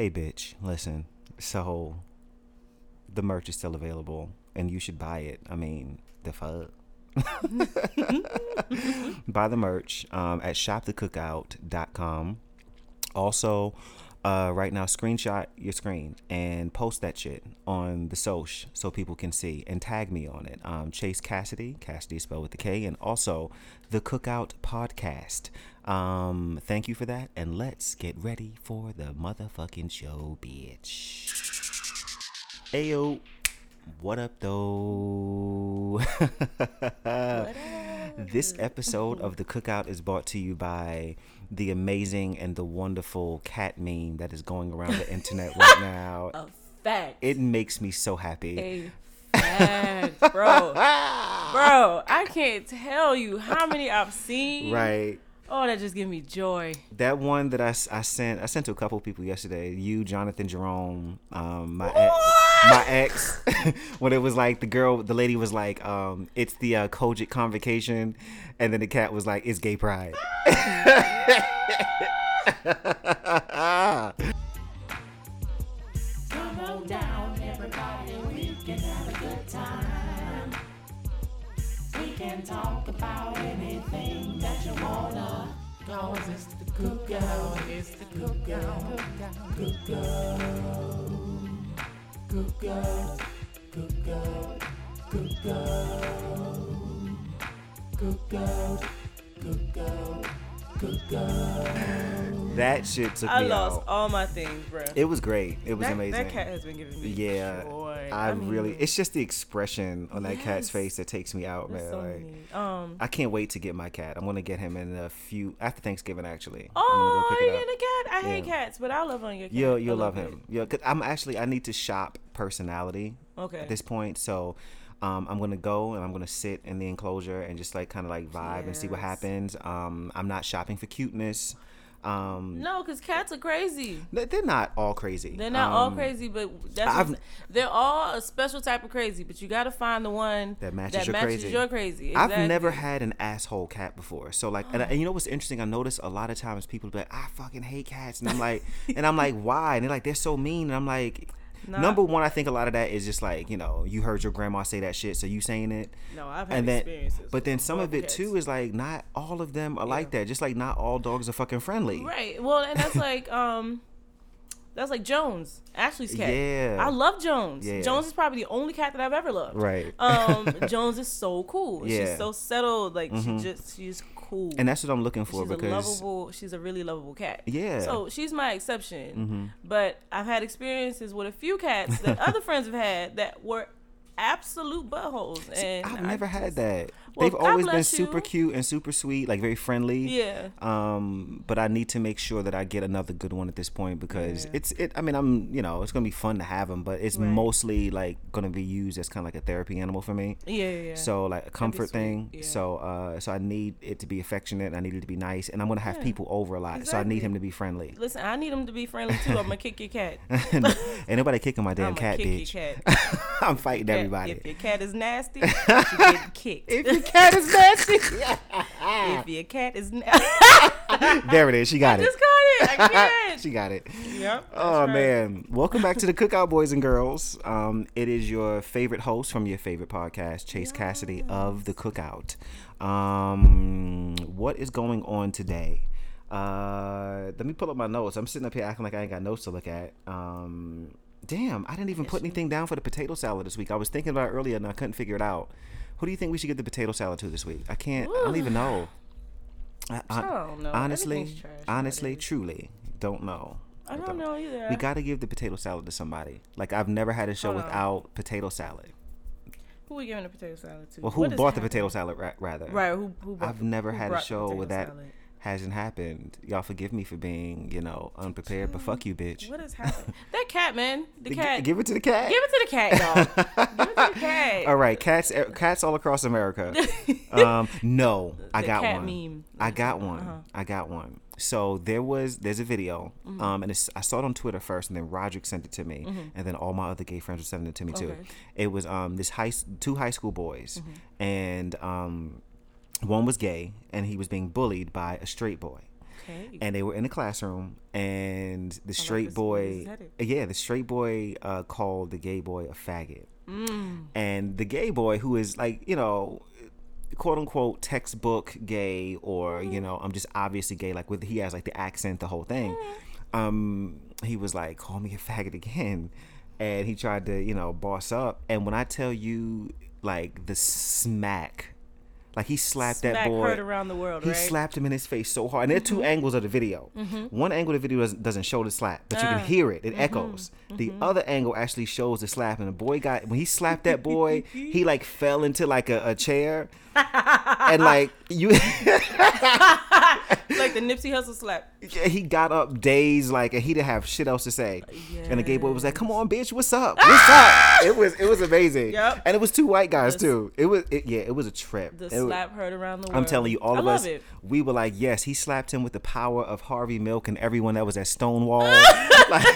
Hey, bitch, listen. So, the merch is still available, and you should buy it. I mean, the fuck. buy the merch um, at shopthecookout.com. Also, uh, right now, screenshot your screen and post that shit on the Soch so people can see and tag me on it. Um, Chase Kassidy, Kassidy spelled with the K, and also the Cookout Podcast. Um, thank you for that, and let's get ready for the motherfucking show, bitch. Ayo, what up, though? This episode of the Cookout is brought to you by the amazing and the wonderful cat meme that is going around the internet right now. A fact. It makes me so happy. a fact, bro. bro, I can't tell you how many I've seen. Right. Oh, that just give me joy. That one that I, I sent I sent to a couple people yesterday. You, Jonathan Jerome, um, my ex, my ex, when it was like the girl, the lady was like, um, it's the uh, Kojic convocation, and then the cat was like, it's gay pride. Come on down, everybody, we can have a good time. We can talk about anything that you wanna. Cause it's the cookout, it's the cookout, cookout, cookout, cookout, cookout, cookout, cookout, cookout. That shit took I me lost out. all my things, bro. It was great. It was that, amazing. That cat has been giving me Yeah, joy. I, mean, really. It's just the expression on that cat's face that takes me out, that's man. so like, neat. Um. I can't wait to get my cat. I'm gonna get him in a few after Thanksgiving. Actually, Oh, go you pick it up. getting a cat? I hate cats, but I love on your cat. You'll you'll love him. Yeah, cause I'm actually I need to shop personality Okay. at this point. So. Um, I'm gonna go and I'm gonna sit in the enclosure and just like kind of like vibe and see what happens. Um, I'm not shopping for cuteness. Um, No, because cats are crazy. they- they're not all crazy. They're not all Um, crazy, but that's they're all a special type of crazy. But you got to find the one That matches that your matches crazy. your crazy. I've never had an asshole cat before. So like, and, and you know what's interesting? I notice a lot of times people be like, "I fucking hate cats," and I'm like, and I'm like, why? And they're like, they're so mean, and I'm like. Nah. Number one, I think a lot of that is just like you know you heard your grandma say that shit, so you saying it, No, I've had and then experiences. but then some of it cats. too is like not all of them are like that. Just like not all dogs are fucking friendly. Right. Well, and that's like um, that's like Jones, Ashley's cat. Yeah. I love Jones. Yeah. Jones is probably the only cat that I've ever loved. Right. Um, Jones is so cool. Yeah. Mm-hmm. She's so settled. Like she just she's cool. And that's what I'm looking for she's a because lovable. She's a really lovable cat. Yeah. Mm-hmm. So she's my exception. But I've had experiences with a few cats that other friends have had that were absolute buttholes. And I've never had that. Well, They've always been super you. cute and super sweet, like very friendly. Yeah. Um, but I need to make sure that I get another good one at this point because Yeah. it's it. I mean, I'm you know it's gonna be fun to have them, but it's Right. mostly like gonna be used as kind of like a therapy animal for me. Yeah, yeah. So like a comfort thing. yeah. So uh, so I need it to be affectionate. I need it to be nice, and I'm gonna have Yeah. people over a lot. So I need him to be friendly. Listen, I need him to be friendly too. I'm gonna kick your cat. Ain't nobody kicking my damn I'm cat, kick bitch. your cat. I'm fighting everybody. If your cat is nasty, you get kicked. If your cat is nasty, if your cat is nasty, there it is. She got it. just got it. I can't. she got it. Yep. Oh right. man! Welcome back to the Cookout Boys and Girls. Um, it is your favorite host from your favorite podcast, Chase Kassidy of the Cookout. Um, what is going on today? Uh, let me pull up my notes. I'm sitting up here acting like I ain't got notes to look at. Um, damn, I didn't even put anything down for the potato salad this week. I was thinking about it earlier and I couldn't figure it out. Who do you think we should get the potato salad to this week? I can't. I don't even know. I, I don't know. Honestly, honestly, truly, don't know. I don't know either. We got to give the potato salad to somebody. Like I've never had a show Hold on. without potato salad. who we giving the potato salad to? Well, who bought the happening? potato salad ra- rather? Right. Who? who I've the- never who had a show potato that salad? Hasn't happened. Y'all forgive me for being, you know, unprepared, but fuck you, bitch. What is happening? that cat, man. The G- cat. Give it to the cat. Give it to the cat, y'all. Give it to the cat. All right, cats, cats all across America. um, no, I The got cat one. meme. I got one. I got one. So there was there's a video, Mm-hmm. um, and it's, I saw it on Twitter first, and then Roderick sent it to me, and then all my other gay friends were sending it to me too. Mm-hmm. It was um this high two high school boys, Mm-hmm. and um, one was gay, and he was being bullied by a straight boy. Okay. and they were in the classroom, and the straight this- where this is boy, yeah, the straight boy uh, called the gay boy a faggot, Mm. and the gay boy who is like you know quote unquote textbook gay or you know i'm just obviously gay like with he has like the accent the whole thing. Um he was like call me a faggot again. And he tried to you know boss up. And when i tell you like the smack like he slapped that boy. heard around the world, he right? slapped him in his face so hard. And there are 2 mm-hmm. angles of the video. Mm-hmm. One angle of the video doesn't, doesn't show the slap but you Ah. can hear it. It mm-hmm. echoes. The other angle actually shows the slap and the boy got when he slapped that boy he like fell into like a, a chair and like you like the Nipsey Hussle slap. Yeah, he got up dazed like and he didn't have shit else to say. And the gay boy was like, "Come on, bitch, what's up? What's up?" It was it was amazing. Yep. And it was two white guys The- too. It was it, yeah, it was a trip. The It was- slap heard around the world. I'm telling you, all I of us, It. we were like, yes, he slapped him with the power of Harvey Milk and everyone that was at Stonewall. like,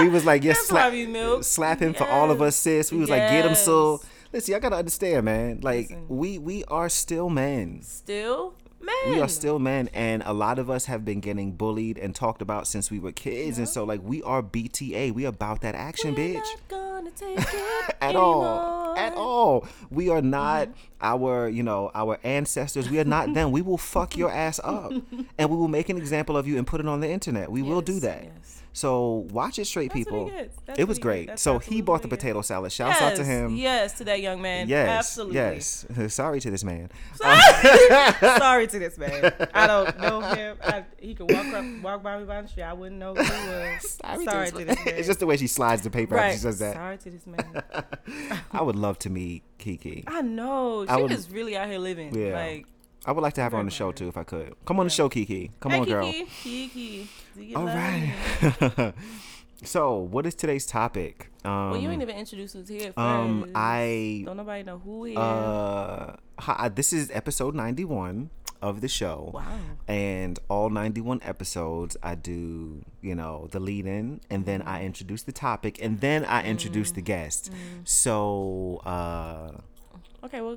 we was like, yes, slap, Harvey Milk. slap him for all of us, sis. We was like, get him, so. Yes. Listen, y'all gotta understand, man. Like, Listen. we we are still men. Still, men. We are still men, and a lot of us have been getting bullied and talked about since we were kids, and so like we are BTA. We about that action, We're bitch. not gonna take it At all, at all. We are not Mm-hmm. our, you know, our ancestors. We are not them. We will fuck your ass up, and we will make an example of you and put it on the internet. We will do that. yes. So watch it, straight That's people. It was great. That's So he bought the potato salad. Shouts out to him. Yes, to that young man. Yes, Absolutely. yes. Sorry to this man. Um, Sorry to this man. I don't know him. I, he could walk up, walk by me by the street. I wouldn't know who he was. Sorry, to this man. It's just the way she slides the paper right. she says that. Sorry to this man. I would love to meet Kiki. I know. She I would- is really out here living. Yeah. Like, I would like to have her on the show too if I could. Come on the show, Kiki. Come hey, on, girl. Kiki. Kiki. All right. so, what is today's topic? Um, Well, you ain't even introduced us here first. um, I don't nobody know who he is. uh, hi, this is episode ninety-one of the show. wow. And all 91 episodes, I do, you know, the lead in, and then I introduce the topic, and then I introduce the guest. So, uh, Okay, well,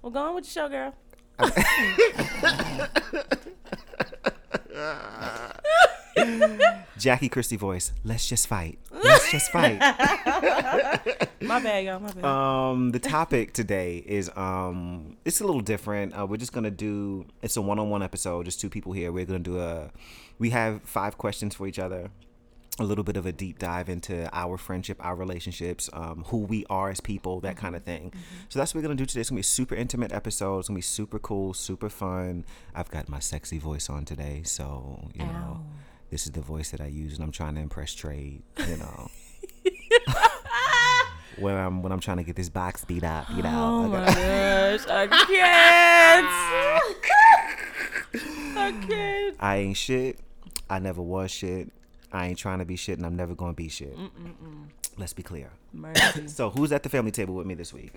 well, go on with the show, girl. Jackie Christie voice, let's just fight. Let's just fight. My bad, y'all. My bad. um, the topic today is um, it's a little different. Uh, we're just gonna do it's a one-on-one episode, just two people here. We're gonna do a, we have five questions for each other. A little bit of a deep dive into our friendship, our relationships, um, who we are as people, that kind of thing. So that's what we're gonna do today. It's gonna be a super intimate episode. It's gonna be super cool, super fun. I've got my sexy voice on today, so you know, this is the voice that I use, and I'm trying to impress trade. You know. when I'm when I'm trying to get this box beat up, you know. oh my gosh, I can't. I can't. I ain't shit. I never was shit. I ain't trying to be shit, and I'm never gonna be shit. Let's be clear. So who's at the family table with me this week?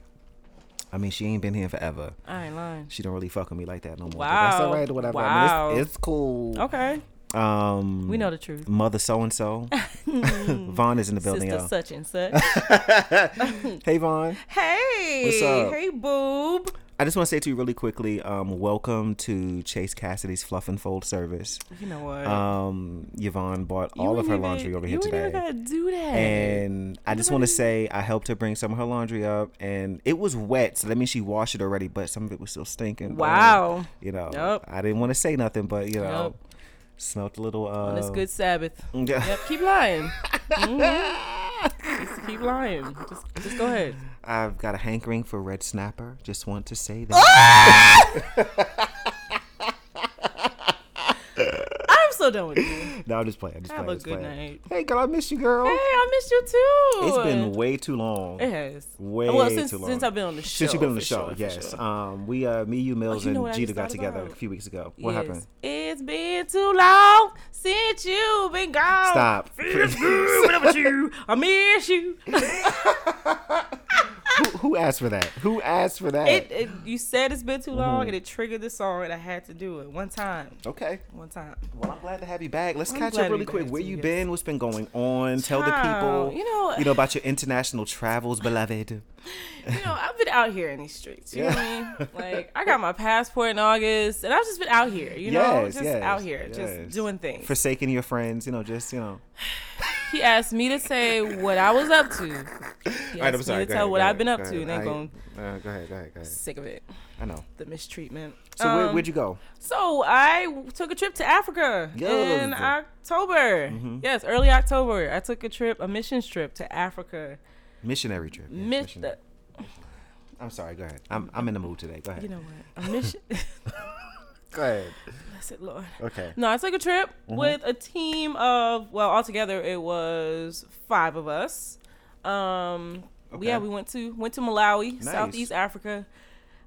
I mean, she ain't been here forever. I ain't lying. She don't really fuck with me like that no more. But that's all Wow. or whatever. I Wow. mean, it's, it's cool. Okay, Um, we know the truth. Mother so and so. Vonne is in the building, Sister such and such. Hey, Vonne. hey, What's up? hey, boob. I just want to say to you really quickly, um, welcome to Chase Kassidy's Fluff and Fold service. You know what? Um, Yvonne bought You all of her even- laundry over here you today. gotta do that. And I just want to say I helped her bring some of her laundry up, and it was wet, so that means she washed it already, but some of it was still stinking. wow, you know, Yup. I didn't want to say nothing, but you know, Yup. smelt a little. Uh, on this good Sabbath. Yeah. Yep, keep lying. Mhm. Just keep lying. Just, just go ahead. I've got a hankering for red snapper. Just want to say that. I'm so done with you. no, I'm just playing. I'm just Have playing. a just good playing. night. Hey, girl, I miss you, girl. Hey, I miss you too. It's been way too long. It has. Way well, since too long. since I've been on the show. Since you've been on the show, sure, yes. sure. Um, we, uh, me, you, Mills, you and what I Jeter just got together about? a few weeks ago. What Yes. happened? It's been too long since you've been gone. Stop. Feels good without you. I miss you. who, who asked for that? Who asked for that? It, it you said it's been too long, Mm-hmm. and it triggered the song, and I had to do it one time. okay. One time. Well, I'm glad to have you back. Let's I'm catch up really quick. Where you yes. been? What's been going on? Tell the people, you know- you know about your international travels, beloved. You know, I've been out here in these streets. You know what I mean? Like, I got my passport in August, and I've just been out here. You know, Yes, just yes, out here, just doing things. Forsaking your friends, you know, just you know. he asked me to say what I was up to. He asked right, I'm sorry. me Go tell ahead, what I've ahead, been up to, and they're going Uh, go ahead, go ahead, go ahead. sick of it, I know. the mistreatment. So where, Um, where'd you go? So I took a trip to Africa Yes. in October. Mm-hmm. Yes, early October. I took a trip, a missions trip to Africa. Missionary trip. yeah, Miss missionary. I'm sorry. Go ahead. I'm I'm in the mood today. Go ahead. you know what? A mission. go ahead. Blessed Lord. Okay. No, I took a trip Mm-hmm. with a team of well, altogether it was five of us. Um, Okay. yeah, we went to went to Malawi, Nice. Southeast Africa.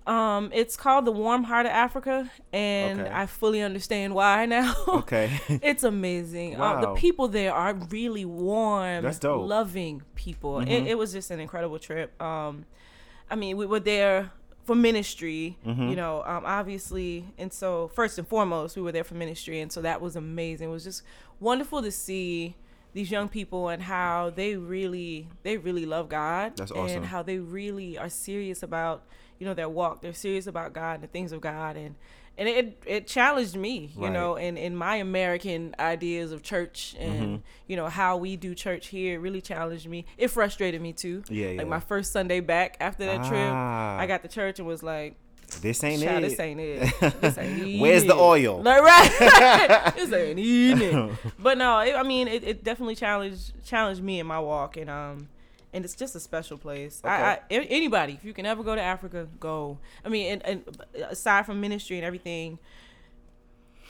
Um, it's called the Warm Heart of Africa, and Okay. I fully understand why now. Okay. it's amazing. Um, the people there are really warm, That's dope. Mm-hmm. loving people. It, it was just an incredible trip. Um, I mean, we were there for ministry, Mm-hmm. you know, um, obviously. And so, first and foremost, we were there for ministry. And so that was amazing. It was just wonderful to see these young people and how they really, they really love God. That's awesome. And how they really are serious about, you know, their walk. They're serious about God and the things of God. And, and it, it challenged me, you Right. know, and in my American ideas of church and, Mm-hmm. you know, how we do church here really challenged me. It frustrated me too. Yeah, yeah. Like my first Sunday back after that trip, Ah. I got to church and was like, This ain't Child, it. this ain't it. This ain't Where's the oil? Like, right. this ain't it. But no, it, I mean, it, it definitely challenged challenged me in my walk, and um, and it's just a special place. I, I, a- anybody, if you can ever go to Africa, go. I mean, and, and aside from ministry and everything.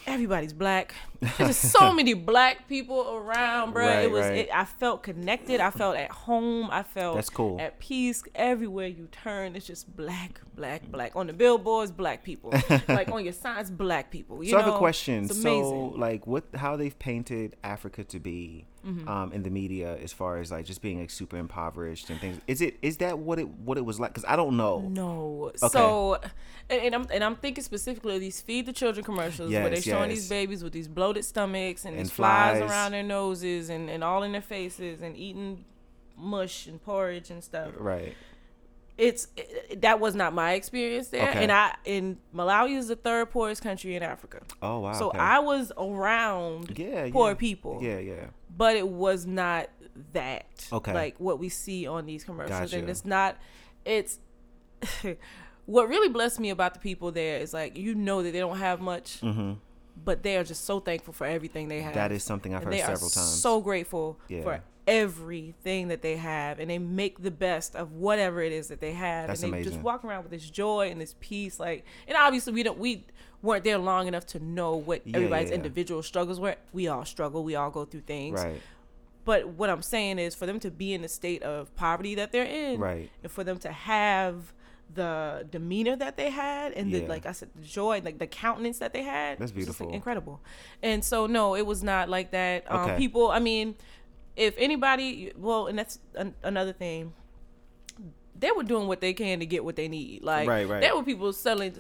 Everybody's black. There's so many black people around, bro. Right, it was. right. It, I felt connected. I felt at home. I felt That's cool. at peace everywhere you turn. It's just black, black, black. On the billboards, black people. like on your signs, black people. You so I know? have a question. So, like, what, how they've painted Africa to be, Mm-hmm. um, in the media, as far as like just being like super impoverished and things. Is it is that what it what it was like? Because I don't know. No. Okay. So, and, I'm and I'm thinking specifically of these feed the children commercials where they're Yes, showing yes. these babies with these bloated stomachs and, And these flies, flies. around their noses and, and all in their faces and eating mush and porridge and stuff. Right. It's it, that was not my experience there, Okay. and I in Malawi is the third poorest country in Africa. Oh wow. So okay. I was around yeah, poor yeah. people, Yeah, yeah. But it was not that. Okay. Like what we see on these commercials, and it's not. It's what really blessed me about the people there is like you know that they don't have much, but they are just so thankful for everything they have. Mm-hmm. That is something I've And heard several times. So grateful Yeah. for everything that they have, and they make the best of whatever it is that they have, That's and they just walk around with this joy and this peace. Like, and obviously we don't we weren't there long enough to know what Yeah, everybody's yeah. individual struggles were. We all struggle. We all go through things. Right. But what I'm saying is for them to be in the state of poverty that they're in, Right. and for them to have the demeanor that they had and the like I said the joy like the countenance that they had That's was just, like, beautiful. incredible and so no it was not like that um, Okay. people I mean if anybody well and that's an, another thing. They were doing what they can to get what they need. Like Right, right. there were people selling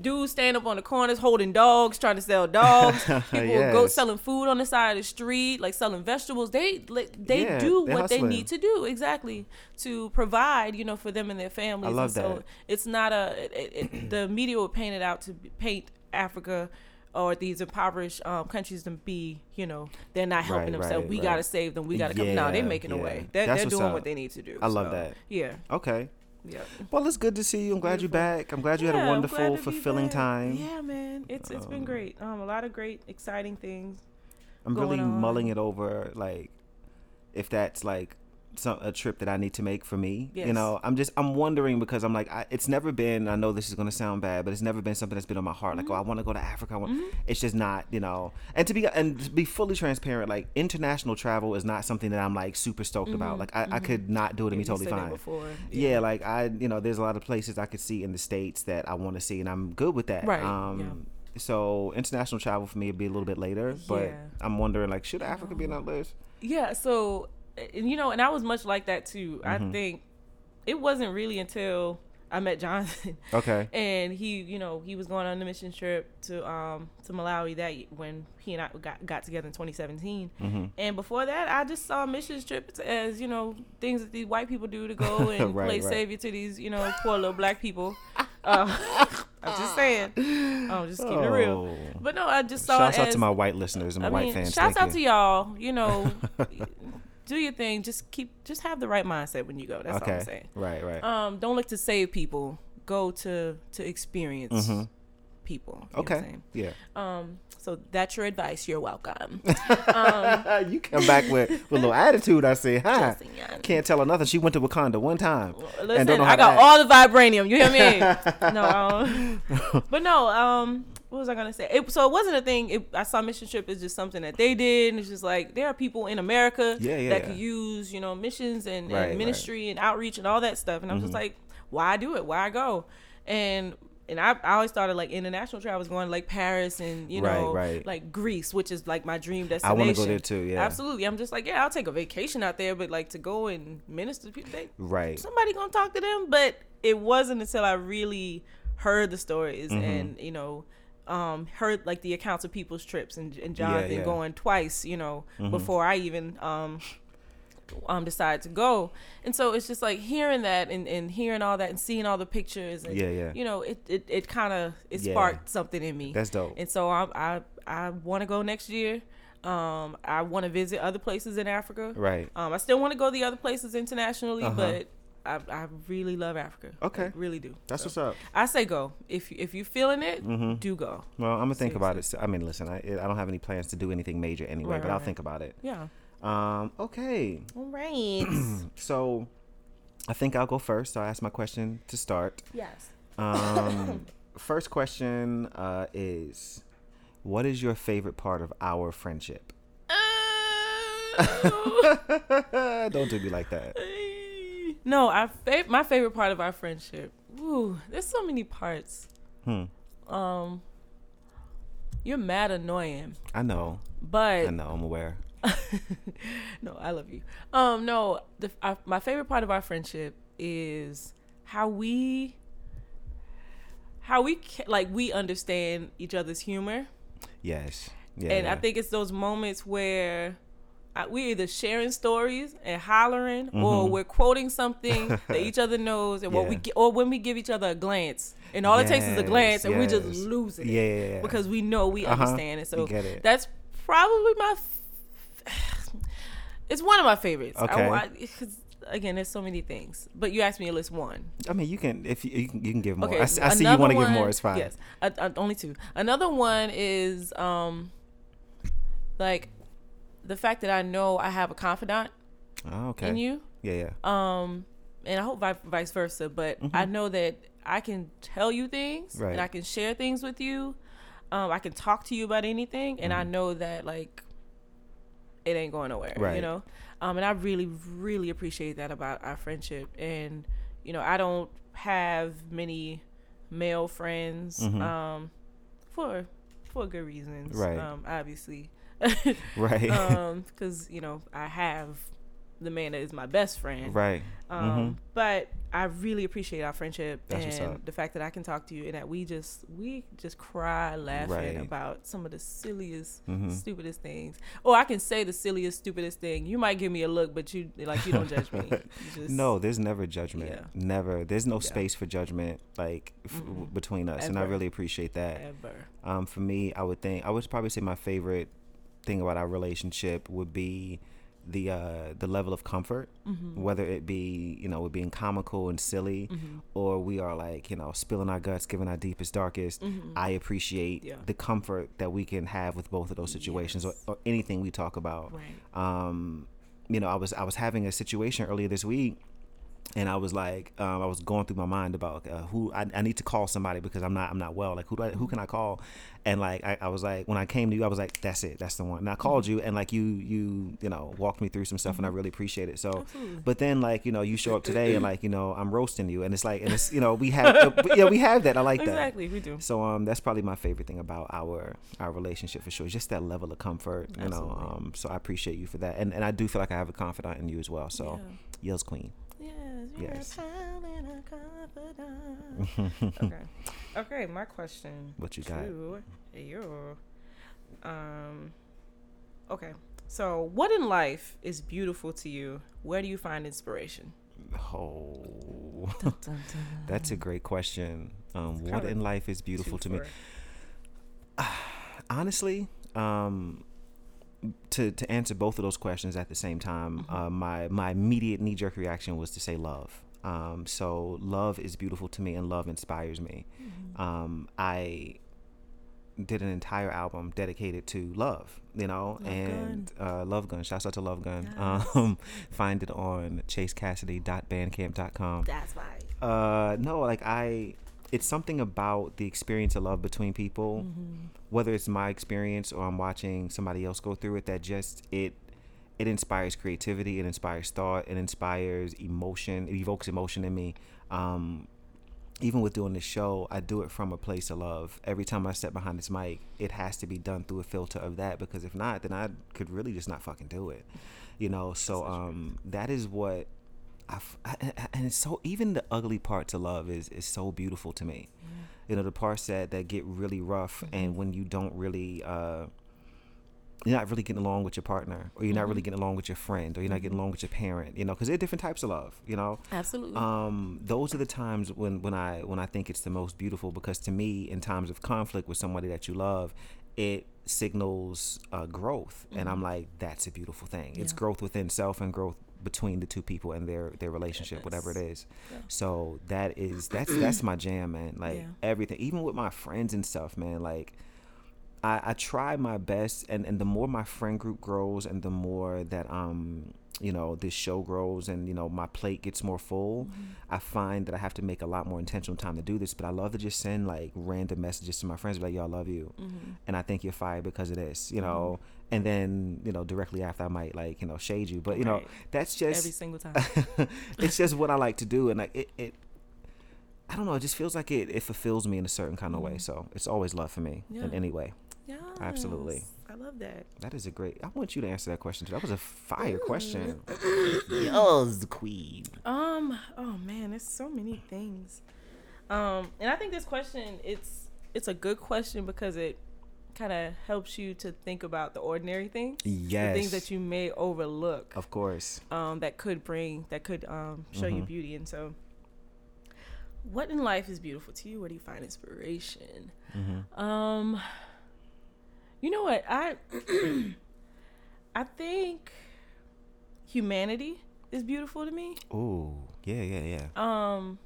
dudes stand up on the corners holding dogs trying to sell dogs. People go selling food on the side of the street like selling vegetables. They like, they Yeah, do what they need to do exactly to provide you know for them and their families. I love and so that. it's not a it, it, the media would paint it out to paint africa or these impoverished um, countries to be, you know, they're not helping Right, themselves. right, we right. gotta save them. We gotta come. No, they're Yeah, making a way. They're, they're doing up. what they need to do. I love so, that. Yeah. Okay. Yeah. Well, it's good to see you. I'm glad you're back. I'm glad you had Yeah, a I'm wonderful, glad to be fulfilling time. Yeah, man. It's it's been great. Um, a lot of great, exciting things. I'm really on. mulling it over, like if that's like some a trip that I need to make for me. You know, I'm just I'm wondering because I'm like I, it's never been. I know this is gonna sound bad, but it's never been something that's been on my heart. Like, oh, I Mm-hmm. want to go to Africa. I want, It's just not, you know. And to be and to be fully transparent, like international travel is not something that I'm like super stoked about. Like, I, I could not do it and be Mm-hmm. Totally fine. Before. Yeah. like I, you know, there's a lot of places I could see in the states that I want to see, and I'm good with that. Right, Um, So international travel for me would be a little bit later, but Yeah. I'm wondering like, should Africa be on that list? Yeah, so you know, and I was much like that too. Mm-hmm. I think it wasn't really until I met Johnson. Okay. And he, you know, he was going on the mission trip to um to Malawi that when he and I got got together in 2017. Mm-hmm. And before that, I just saw mission trips as you know things that these white people do to go and Right, play right. savior to these you know poor little black people. Uh, I'm just saying. I'm just keeping it real. Oh. But no, I just saw Shouts it out to my white listeners and my I white fans. shouts out you. to y'all. You know, do your thing. Just keep, just have the right mindset when you go. That's all I'm saying. Right. Right. Um, don't look to save people. Go to to experience Mhm. people. You know what I'm okay. Yeah. Um, so that's your advice. You're welcome. you come back with, with a little attitude. I say, hi. Can't tell her nothing. She went to Wakanda one time. and Listen, don't know how I got all the vibranium. You hear me? no, um, but no. Um, what was I gonna say? It, so it wasn't a thing. It, I saw mission trip is just something that they did. And it's just like there are people in America Yeah, yeah, that yeah. could use you know missions and, Right, right. and ministry and outreach and all that stuff. And I'm Mm-hmm. just like, why do it? Why go? And and I, I always started like international travel was going to like Paris and you Right, know right. like Greece, which is like my dream destination. I want to go there too. Yeah. Absolutely. I'm just like, yeah, I'll take a vacation out there, but like to go and minister to people, they, Right. somebody gonna talk to them. But it wasn't until I really heard the stories Mm-hmm. and you know, um, heard like the accounts of people's trips and, and Jonathan yeah. Mm-hmm. going twice, you know, before I even um um decided to go. And so it's just like hearing that and, and hearing all that and seeing all the pictures and Yeah, yeah. you know, it it, it kinda it Yeah. sparked something in me. That's dope. And so I I I wanna go next year. Um, I want to visit other places in Africa. Right. Um, I still want to go the other places internationally, Uh-huh. but I, I really love Africa. Okay. I really do. That's So, what's up. I say go. If you- if you're feeling it, Mhm. do go. Well, I'm gonna think about it. I mean, listen, I I don't have any plans to do anything major anyway, Right, but right, I'll think about it. Yeah. Um. Okay. All right. So, I think I'll go first. So I'll ask my question to start. yes. Um. first question uh, is, what is your favorite part of our friendship? don't do me like that. no, our fav- my favorite part of our friendship. Ooh, there's so many parts. Hmm. Um, you're mad annoying, I know. but I know. I'm aware. no, I love you. Um, no, the our, my favorite part of our friendship is how we, how we ca- like we understand each other's humor, Yes. Yeah. and I think it's those moments where. I, we're either sharing stories and hollering, or Mhm. we're quoting something that each other knows, and what we Yeah. or when we give each other a glance, and all it takes is a Yes, glance, and we just lose it Yeah. yeah, yeah. because we know we Uh-huh. understand it. So get it. that's probably my. F- it's one of my favorites. I Okay. wa- 'cause, again, there's so many things, but you asked me to list one. I mean, you can if you you can, you can give more. Okay, I, I see you want to give more. It's fine. Yes, I, I, only two. Another one is um, like the fact that I know I have a confidant Oh, okay. in you. Yeah. Yeah. Um, and I hope vi- vice versa. But I know that I can tell you things Mm-hmm. Right. and I can share things with you. Um, I can talk to you about anything, and I know that like it ain't going nowhere. You Mm-hmm. Know. Um, and I really, really appreciate that about our friendship. And you know, I don't have many male friends. Mhm. Um, for for good reasons. Right. Um, obviously. Right. um, because you know I have the man that is my best friend. right. Um, Mhm. but I really appreciate our friendship That's and the fact that I can talk to you and that we just we just cry laughing Right. about some of the silliest, Mhm. stupidest things. Or I can say the silliest, stupidest thing. You might give me a look, but you like you don't judge me. Just, No, there's never judgment. Yeah. Never. There's no Yeah. space for judgment like f- Mm-mm. between us, and I really appreciate that. ever. Um, for me, I would think I would probably say my favorite thing about our relationship would be the uh, the level of comfort, Mm-hmm. whether it be you know we're being comical and silly, Mm-hmm. or we are like you know spilling our guts, giving our deepest, darkest. Mm-hmm. I appreciate Yeah. the comfort that we can have with both of those situations, Yes. or, or anything we talk about. Right. Um, you know, I was I was having a situation earlier this week, and I was like, um, I was going through my mind about uh, who I, I need to call somebody because I'm not I'm not well. Like who do I, who can I call? And like I, I was like when I came to you, I was like, that's it, that's the one. And I called you, and like you you you know walked me through some stuff, and I really appreciate it. So. Absolutely. But then, like you know, you show up today, and like you know, I'm roasting you, and it's like, and it's you know, we have, yeah, we have that. I like that. Exactly, we do. So um, that's probably my favorite thing about our our relationship for sure. Just that level of comfort, you know. Um, so I appreciate you for that, and and I do feel like I have a confidant in you as well. So, yeah. Yells Queen. Yes, okay. Okay, my question. What you got? you. Um Okay. So, what in life is beautiful to you? Where do you find inspiration? Oh, that's a great question. Um, what in life is beautiful to me? honestly, um, to to answer both of those questions at the same time, uh, my my immediate knee jerk reaction was to say love. Um, so love is beautiful to me, and love inspires me. Um, I did an entire album dedicated to love, you know, Love and uh, Love Gun. Shouts out to Love Gun. Um, find it on chasekassidy.bandcamp.com. That's right. Uh, no, like I, it's something about the experience of love between people, Mm-hmm. whether it's my experience or I'm watching somebody else go through it. That just it, it inspires creativity. It inspires thought. It inspires emotion. It evokes emotion in me. Um, even with doing this show, I do it from a place of love. Every time I step behind this mic, it has to be done through a filter of that because if not, then I could really just not fucking do it. You know, so um, that is what I, I- and it's so even the ugly part to love is is so beautiful to me. You know, the parts that that get really rough and when you don't really uh you're not really getting along with your partner or you're not really getting along with your friend or you're not getting along with your parent, you know, because there are different types of love, you know Absolutely. um, those are the times when, when I when I think it's the most beautiful because to me, in times of conflict with somebody that you love, it signals uh, growth, and I'm like, that's a beautiful thing. It's Mm-hmm. Growth within self and growth between the two people and their their relationship, whatever it is. Yeah. So that is that's that's my jam, man. Like Yeah. everything, even with my friends and stuff, man. Like. I, I try my best and, and the more my friend group grows and the more that um you know this show grows and you know my plate gets more full mm-hmm. i find that i have to make a lot more intentional time to do this but i love to just send like random messages to my friends like y'all love you mm-hmm. and i think you're fired because of this you know mm-hmm. And then you know directly after i might like you know shade you but you know Right. that's Every just single time. it's just what i like to do and like it, it i don't know it just feels like it, it fulfills me in a certain kind of way so it's always love for me in any way Yeah, Absolutely. I love that. that is a great i want you to answer that question too that was a fire question Yours, the queen. Um. Oh man, there's so many things. Um, and I think this question it's it's a good question because it kind of helps you to think about the ordinary things, yes the things that you may overlook. of course. um, that could bring that could um, show you Mhm. beauty. And so what in life is beautiful to you? Where do you find inspiration? Hmm um you know what? I i think humanity is beautiful to me. Oh yeah yeah yeah. Um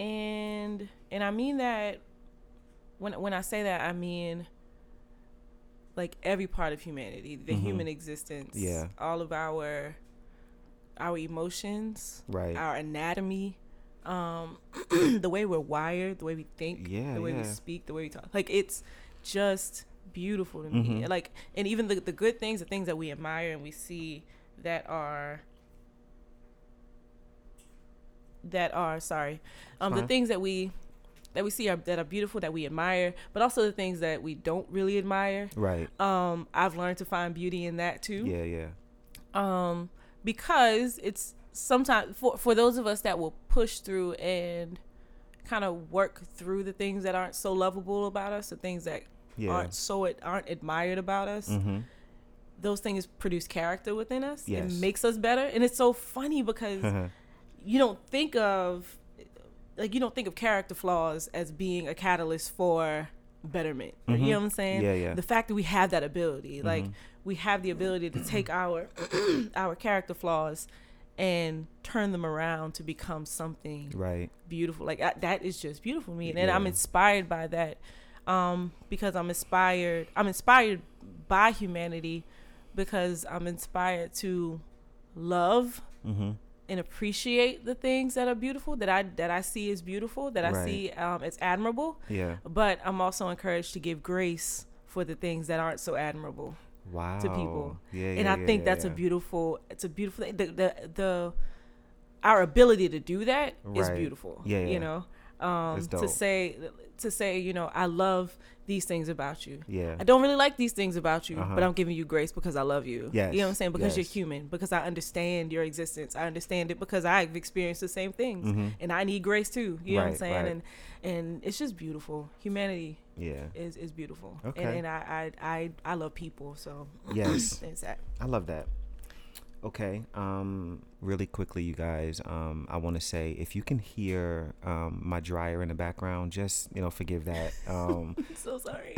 and and i mean that when when i say that i mean like every part of humanity the Mhm. human existence Yeah. all of our our emotions right our anatomy um the way we're wired the way we think Yeah, the way we speak the way we talk like it's just beautiful to me Mhm. like and even the, the good things the things that we admire and we see that are that are sorry um the things that we that we see are that are beautiful that we admire but also the things that we don't really admire. Right. Um i've learned to find beauty in that too. Yeah yeah. Um because it's sometimes for for those of us that will push through and kind of work through the things that aren't so lovable about us the things that yeah. aren't so it aren't admired about us mm-hmm. those things produce character within us Yes. it makes us better. And it's so funny because you don't think of like you don't think of character flaws as being a catalyst for betterment you Mhm. know what i'm saying Yeah, yeah. the fact that we have that ability like Mhm. we have the ability to take our our character flaws and turn them around to become something right beautiful like I, that is just beautiful to me and i'm inspired by that um because i'm inspired i'm inspired by humanity because i'm inspired to love mm-hmm. And appreciate the things that are beautiful that i that i see as beautiful that i Right. see um, as admirable yeah but i'm also encouraged to give grace for the things that aren't so admirable wow to people. yeah, and yeah, I think yeah, that's a beautiful. It's a beautiful thing. The the, the our ability to do that is Right. beautiful. Yeah, yeah. you know, um, to say to say you know I love these things about you. Yeah. I don't really like these things about you, Uh-huh. but I'm giving you grace because I love you. Yes, You know what I'm saying? Because yes. you're human, because I understand your existence. I understand it because I've experienced the same things. Mhm. And I need grace too. You know what I'm saying? right. And and it's just beautiful. Humanity Yeah. is, is beautiful. Okay. And, and I, I, I I love people, so Yes. that. I love that. Okay. Um, really quickly, you guys. Um, I want to say if you can hear um, my dryer in the background, just you know, forgive that. Um, I'm so sorry.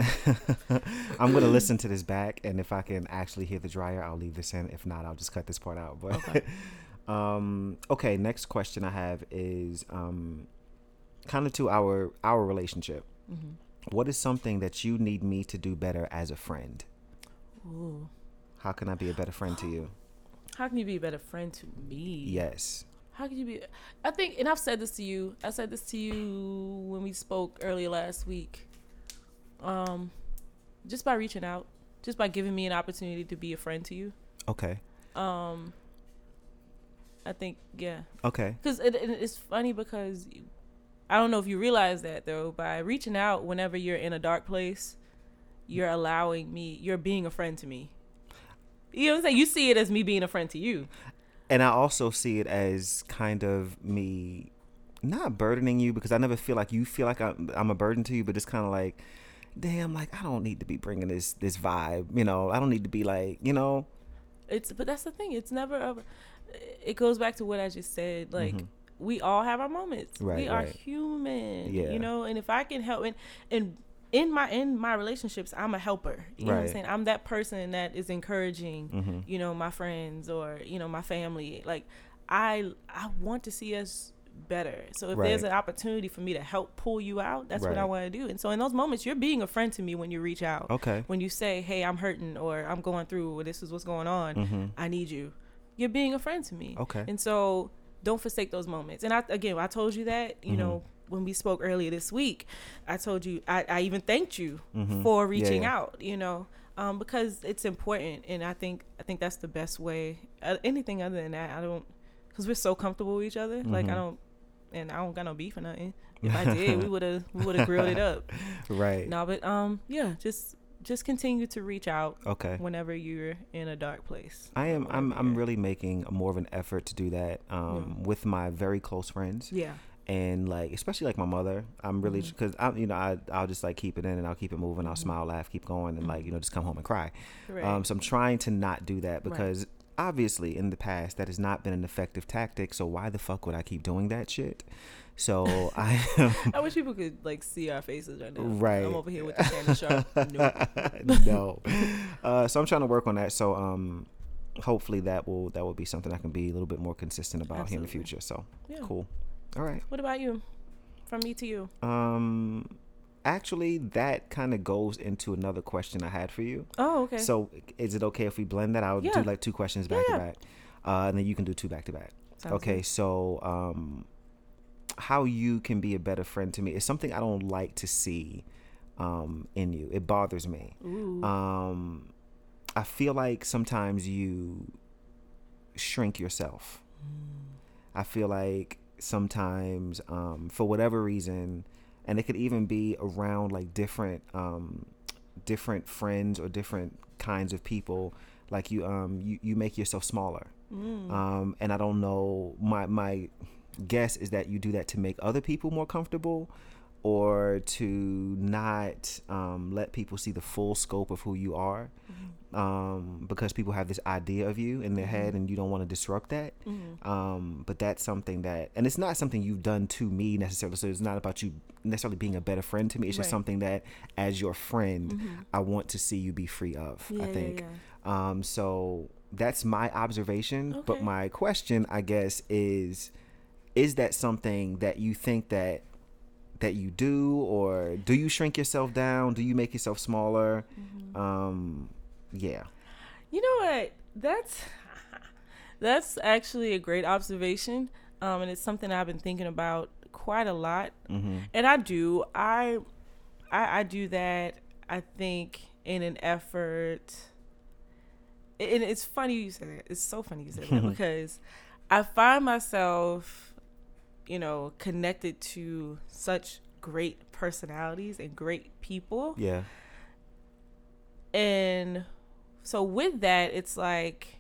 I'm gonna listen to this back, and if I can actually hear the dryer, I'll leave this in. If not, I'll just cut this part out. But Okay. um, okay. Next question I have is um, kind of to our our relationship. hmm What is something that you need me to do better as a friend? Ooh. How can I be a better friend to you? How can you be a better friend to me? Yes. How can you be? I think, and I've said this to you. I said this to you when we spoke earlier last week. Um, just by reaching out, just by giving me an opportunity to be a friend to you. Okay. Um, I think, yeah, Okay. because it, it, it's funny because you, I don't know if you realize that though. By reaching out whenever you're in a dark place, you're allowing me. You're being a friend to me. You know what I'm saying? You see it as me being a friend to you. And I also see it as kind of me not burdening you because I never feel like you feel like I'm, I'm a burden to you, but it's kind of like, damn, like I don't need to be bringing this this vibe, you know. I don't need to be like, you know. It's but that's the thing. It's never a. It goes back to what I just said. Like Mhm. we all have our moments. Right, we are right. human. Yeah. You know, and if I can help and and in my in my relationships, I'm a helper. You know what I'm Right. saying? I'm that person that is encouraging. Mhm. You know, my friends or you know my family. Like I I want to see us better. So if there's an opportunity for me to help pull you out, that's what I want to do. And so in those moments, you're being a friend to me when you reach out Okay. when you say, "Hey, I'm hurting," or "I'm going through," or "This is what's going on," Mhm. I need you. You're being a friend to me. Okay. And so don't forsake those moments. And I again, I told you that you Mhm. know when we spoke earlier this week, I told you I, I even thanked you Mhm. for reaching yeah. out. You know. Um, because it's important, and I think I think that's the best way. Uh, anything other than that, I don't, because we're so comfortable with each other. Like I Mhm. don't, and I don't got no beef or nothing. If I did, we would have we would have grilled it up. Right. No, but um, yeah, just just continue to reach out Okay. whenever you're in a dark place. I am. I'm. I'm really making more of an effort to do that um, with my very close friends. Yeah. And like especially like my mother i'm really because i'm you know I, i'll just like keep it in and i'll keep it moving i'll Mhm. smile laugh keep going and like you know just come home and cry Right. um so i'm trying to not do that Right. because obviously in the past that has not been an effective tactic so why the fuck would i keep doing that shit so i am I wish people could like see our faces right now. Right. I'm over here with the camera Sharp. no No. uh so i'm trying to work on that so um hopefully that will that will be something i can be a little bit more consistent about here in the future so Yeah. cool all right What about you? From me to you. Um, actually, that kind of goes into another question I had for you. Oh, okay. So, is it okay if we blend that? I'll Yeah. do like two questions back yeah. to back, uh, and then you can do two back to back. Sounds Okay. good. So, um, how you can be a better friend to me is something I don't like to see um, in you. It bothers me. Ooh. Um, I feel like sometimes you shrink yourself. I feel like sometimes, um, for whatever reason, and it could even be around like different, um, different friends or different kinds of people. Like you, um, you, you make yourself smaller. Mm. Um, and I don't know. My my guess is that you do that to make other people more comfortable, or to not um, let people see the full scope of who you are, um, because people have this idea of you in their head, and you don't want to disrupt that. Mhm. Um, but that's something that, and it's not something you've done to me necessarily. So it's not about you necessarily being a better friend to me. It's just something that, as your friend, Mhm. I want to see you be free of. Yeah, I think. yeah. Um, so that's my observation. But my question, I guess, is is that something that you think that that you do or do you shrink yourself down? Do you make yourself smaller? Mm-hmm. Um, yeah. You know what? That's that's actually a great observation, um, and it's something I've been thinking about quite a lot. Mm-hmm. And I do, I, I, I do that. I think in an effort. And it's funny you said that. It's so funny you said that because I find myself you know, connected to such great personalities and great people. Yeah. And so with that, it's like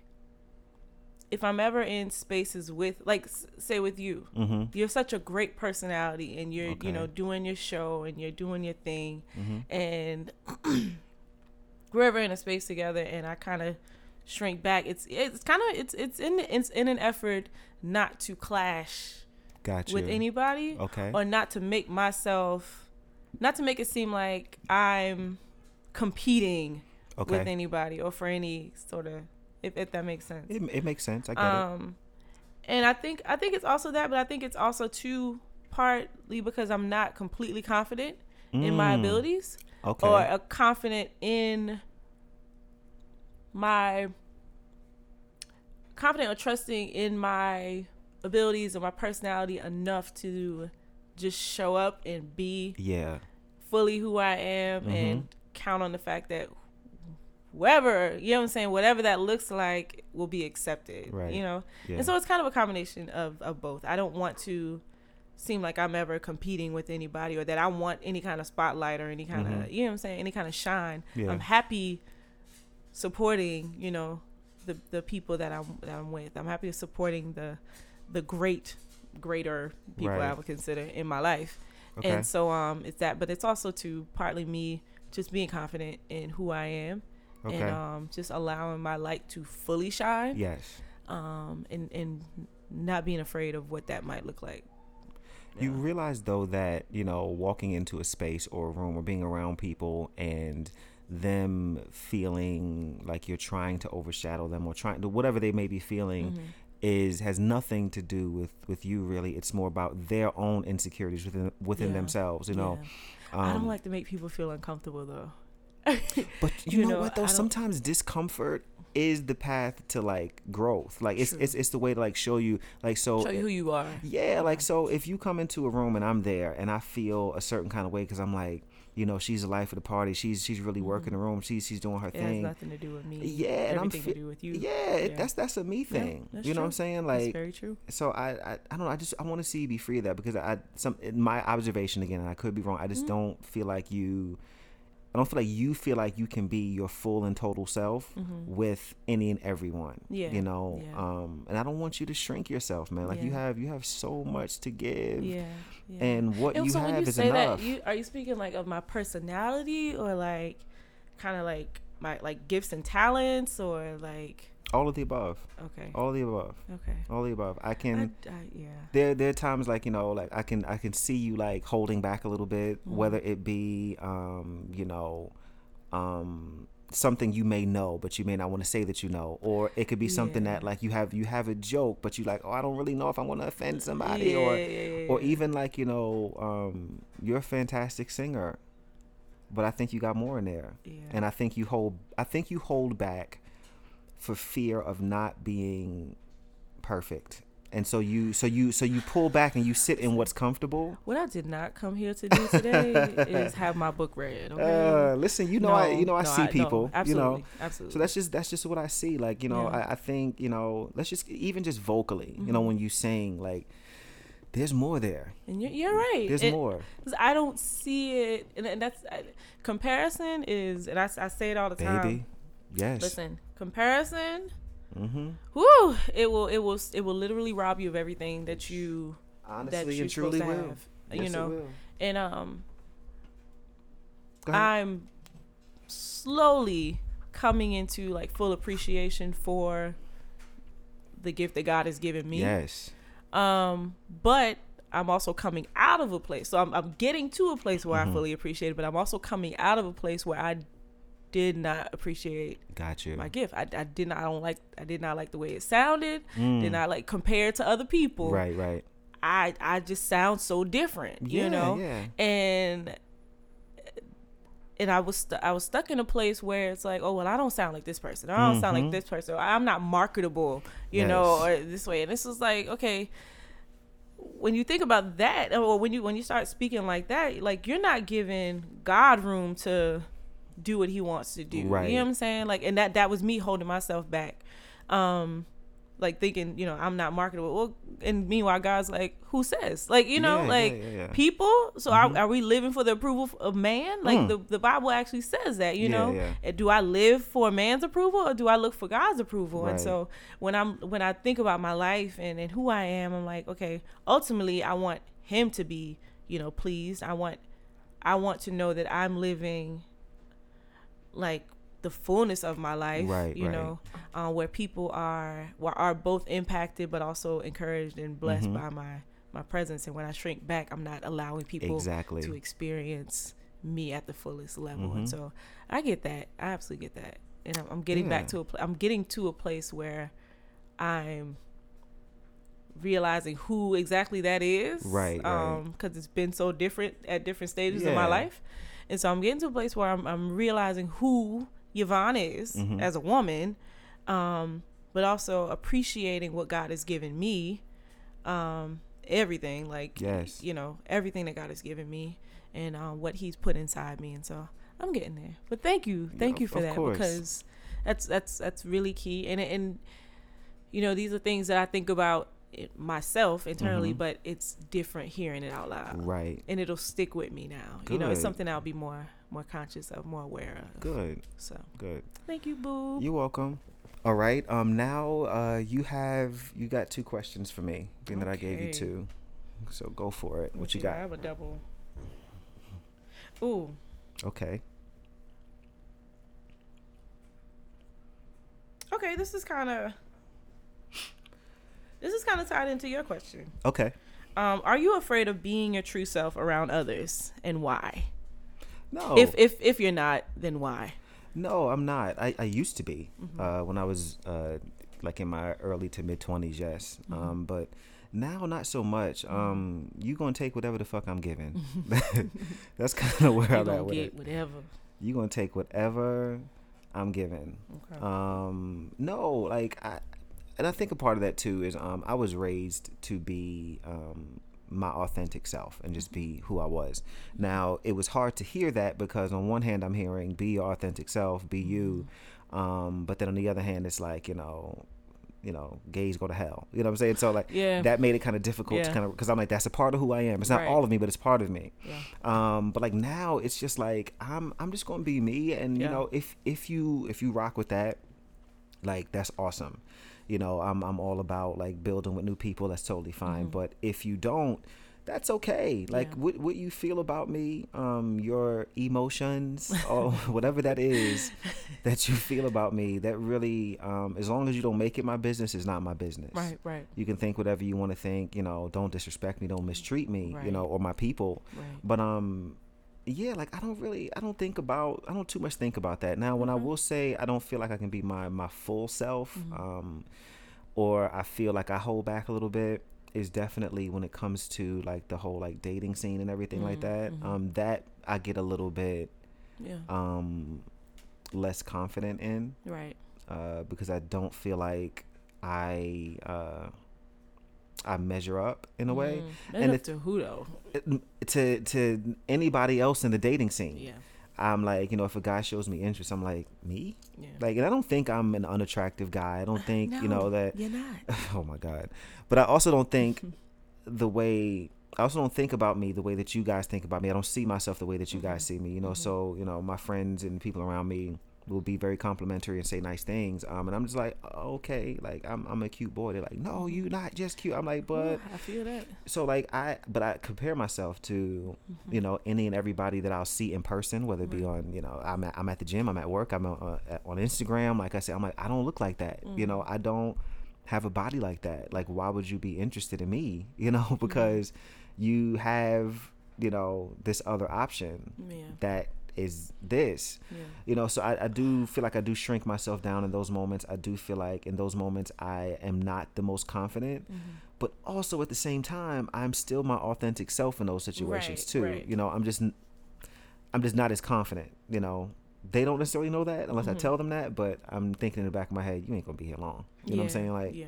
if I'm ever in spaces with like say with you, Mm-hmm. you're such a great personality and you're Okay. you know doing your show and you're doing your thing Mm-hmm. and we're ever in a space together and I kind of shrink back. It's it's kind of it's it's in it's in an effort not to clash Gotcha. with anybody Okay. or not to make myself not to make it seem like I'm competing Okay. with anybody or for any sort of if, if that makes sense. It, it makes sense. I get Um and I think I think it's also that but I think it's also too partly because I'm not completely confident it. in my Mm, abilities Okay. or uh, confident in my confident or trusting in my abilities or my personality enough to just show up and be yeah. fully who I am Mhm. and count on the fact that whoever you know what I'm saying whatever that looks like will be accepted Right. you know Yeah. and so it's kind of a combination of, of both I don't want to seem like I'm ever competing with anybody or that I want any kind of spotlight or any kind of Mhm. you know what I'm saying any kind of shine Yeah. I'm happy supporting you know the the people that I'm that I'm with I'm happy supporting the the great greater people I would consider in my life okay. and so um it's that but it's also to partly me just being confident in who I am okay. and um just allowing my light to fully shine yes. um and and not being afraid of what that might look like You Yeah. realize though that you know walking into a space or a room or being around people and them feeling like you're trying to overshadow them or trying to whatever they may be feeling Mm-hmm. Is has nothing to do with with you really it's more about their own insecurities within within Yeah. themselves you know Yeah. I don't Um, like to make people feel uncomfortable though But you, You know, know, what though? Sometimes discomfort is the path to like growth. Like it's True. it's it's the way to like show you like so. show you who you are yeah, like so if you come into a room and I'm there and I feel a certain kind of way because I'm like, you know, she's the life of the party. She's she's really working the room. She's she's doing her Mm-hmm. it has thing. nothing to do with me Yeah, and I'm everything fe- to do with you Yeah, it- Yeah. that's that's a me thing. that's you know what I'm saying? that's Like very true so I, I I don't know. I just I want to see you be free of that because I some in my observation again, and I could be wrong. I just Mm-hmm. don't feel like you. I don't feel like you feel like you can be your full and total self with any and everyone. Mm-hmm. Yeah, You know, yeah. um, and I don't want you to shrink yourself, man. Like you have you have so much to give, yeah, yeah. and what And you so when have you is say enough. that, you are you speaking like of my personality or like kind of like my like gifts and talents or like All of the above. okay, All of the above. okay, All the above. I I, can. I, yeah, there there are times like you know like i can i can see you like holding back a little bit Mm-hmm. whether it be um you know um something you may know but you may not want to say that you know or it could be something that like you have you have a joke but you like oh i don't really know if i'm going to offend somebody or Yeah, yeah, yeah, or even like you know um you're a fantastic singer but i think you got more in there Yeah. and i think you hold i think you hold back for fear of not being perfect and so you so you so you pull back and you sit in what's comfortable What I did not come here to do today is have my book read. Okay. uh listen you know i you know i no, see no, people you absolutely, know absolutely. so that's just that's just what i see like you know Yeah. I, I think you know let's just even just vocally you know Mm-hmm. when you sing like there's more there and you're, you're right. there's It- more I don't see it, and, and that's I, comparison is, and I, I say it all the time. baby yes Listen, comparison. mm-hmm Whoo! It will, it will, it will literally rob you of everything that you that honestly you're and truly to will have. Yes, you know, will. and um, I'm slowly coming into like full appreciation for the gift that God has given me. yes Um, but I'm also coming out of a place. So I'm, I'm getting to a place where Mm-hmm. I fully appreciate it, but I'm also coming out of a place where I did not appreciate got you my gift. I, I did not, I don't like, I did not like the way it sounded. Mm. Did not like compared to other people. right right I, I just sound so different, Yeah, you know? yeah. And, and I was stu- I was stuck in a place where it's like, oh well, I don't sound like this person. I don't sound like Mhm. this person. I'm not marketable, you know, or this way. And this is like, okay, when you think about that, or when you when you start speaking like that, like you're not giving God room to do what He wants to do. Right. You know what I'm saying? Like, and that that was me holding myself back. Um, like thinking, you know, I'm not marketable. Well, and meanwhile, God's like, who says? Like, you know, Yeah, like yeah, yeah. people. So Mhm. are, are we living for the approval of man? Like Mm. the, the Bible actually says that, you know. Do I live for man's approval or do I look for God's approval? Right. And so when I'm when I think about my life and, and who I am, I'm like, okay, ultimately I want him to be, you know, pleased. I want I want to know that I'm living like the fullness of my life, Right, you right. know, uh, where people are were, are both impacted but also encouraged and blessed Mhm. by my my presence. And when I shrink back, I'm not allowing people Exactly. to experience me at the fullest level. Mhm. And so I get that. I absolutely get that. And I'm, I'm getting Yeah. back to a pl- I'm getting to a place where I'm realizing who exactly that is. Right, right. Um, because it's been so different at different stages of my life. And so I'm getting to a place where I'm, I'm realizing who Yvonne is Mhm. as a woman, um, but also appreciating what God has given me, um, everything like Yes. you know everything that God has given me and um, what He's put inside me, and so I'm getting there. But thank you, thank you for that course. because that's that's that's really key, and and you know these are things that I think about myself internally, Mhm. but it's different hearing it out loud Right. and it'll stick with me now. You know, it's something I'll be more more conscious of, more aware of. Good. So Good. thank you, boo. You're welcome. All right. Um. Now, uh, you have you got two questions for me. Being that I gave you two, so go for it. What Let's you see, I have a double. Ooh, Okay. okay. This is kind of this is kind of tied into your question. Okay. Um, are you afraid of being your true self around others, and why? No. If if if you're not, then why? No, I'm not. I, I used to be Mm-hmm. uh, when I was uh, like in my early to mid 20s, yes. Mm-hmm. Um, but now, not so much. Um, you gonna take whatever the fuck I'm giving. That's kind of where I'm at with it. whatever. You gonna take whatever I'm giving. Okay. Um, no, like I, and I think a part of that too is um, I was raised to be um, my authentic self and just be who I was. Now it was hard to hear that because on one hand I'm hearing be your authentic self, be you, um, but then on the other hand it's like you know, you know, gays go to hell. You know what I'm saying? So like Yeah. that made it kind of difficult to kind of because I'm like that's a part of who I am. It's not Right. all of me, but it's part of me. yeah. Um, but like now it's just like I'm I'm just gonna be me and you know if if you if you rock with that, like that's awesome. You know, I'm I'm all about like building with new people, that's totally fine. Mhm. But if you don't, that's okay. Like Yeah. what what you feel about me, um, your emotions or whatever that is that you feel about me, that really um as long as you don't make it my business, is not my business Right. Right. you can think whatever you want to think you know don't disrespect me don't mistreat me you know or my people Right. but um yeah like i don't really i don't think about i don't too much think about that now when i will say i don't feel like i can be my my full self Mhm. um or i feel like i hold back a little bit is definitely when it comes to like the whole like dating scene and everything like Mhm, that mhm. um that i get a little bit Yeah. um less confident in right. uh, because I don't feel like I uh, I measure up in a way Mm. and it's- to who though? It- to to anybody else in the dating scene. Yeah. I'm like, you know, if a guy shows me interest, I'm like, me? Yeah. Like, and I don't think I'm an unattractive guy. I don't think, you know, that. you're not. Oh my god! But I also don't think the way. I also don't think about me the way that you guys think about me. I don't see myself the way that you guys Mhm. see me. You know, Mhm. so you know, my friends and people around me will be very complimentary and say nice things. Um, and I'm just like, "Oh, okay, like I'm I'm a cute boy. They're like, no, you not just cute. I'm like, but Yeah, I feel that. so like I, but I compare myself to you know any and everybody that I'll see in person, whether it be Right. on you know I'm at, I'm at the gym, I'm at work, I'm on, uh, on Instagram. Like I said, I'm like I don't look like that. You Mhm. know, I don't have a body like that. Like why would you be interested in me? You know, because you have you know this other option Yeah. that is this Yeah. you know so I, I do feel like i do shrink myself down in those moments i do feel like in those moments i am not the most confident Mhm. but also at the same time i'm still my authentic self in those situations Right, too right. you know i'm just i'm just not as confident you know they don't necessarily know that unless i Mhm. tell them that but i'm thinking in the back of my head you ain't gonna be here long you know what i'm saying like yeah.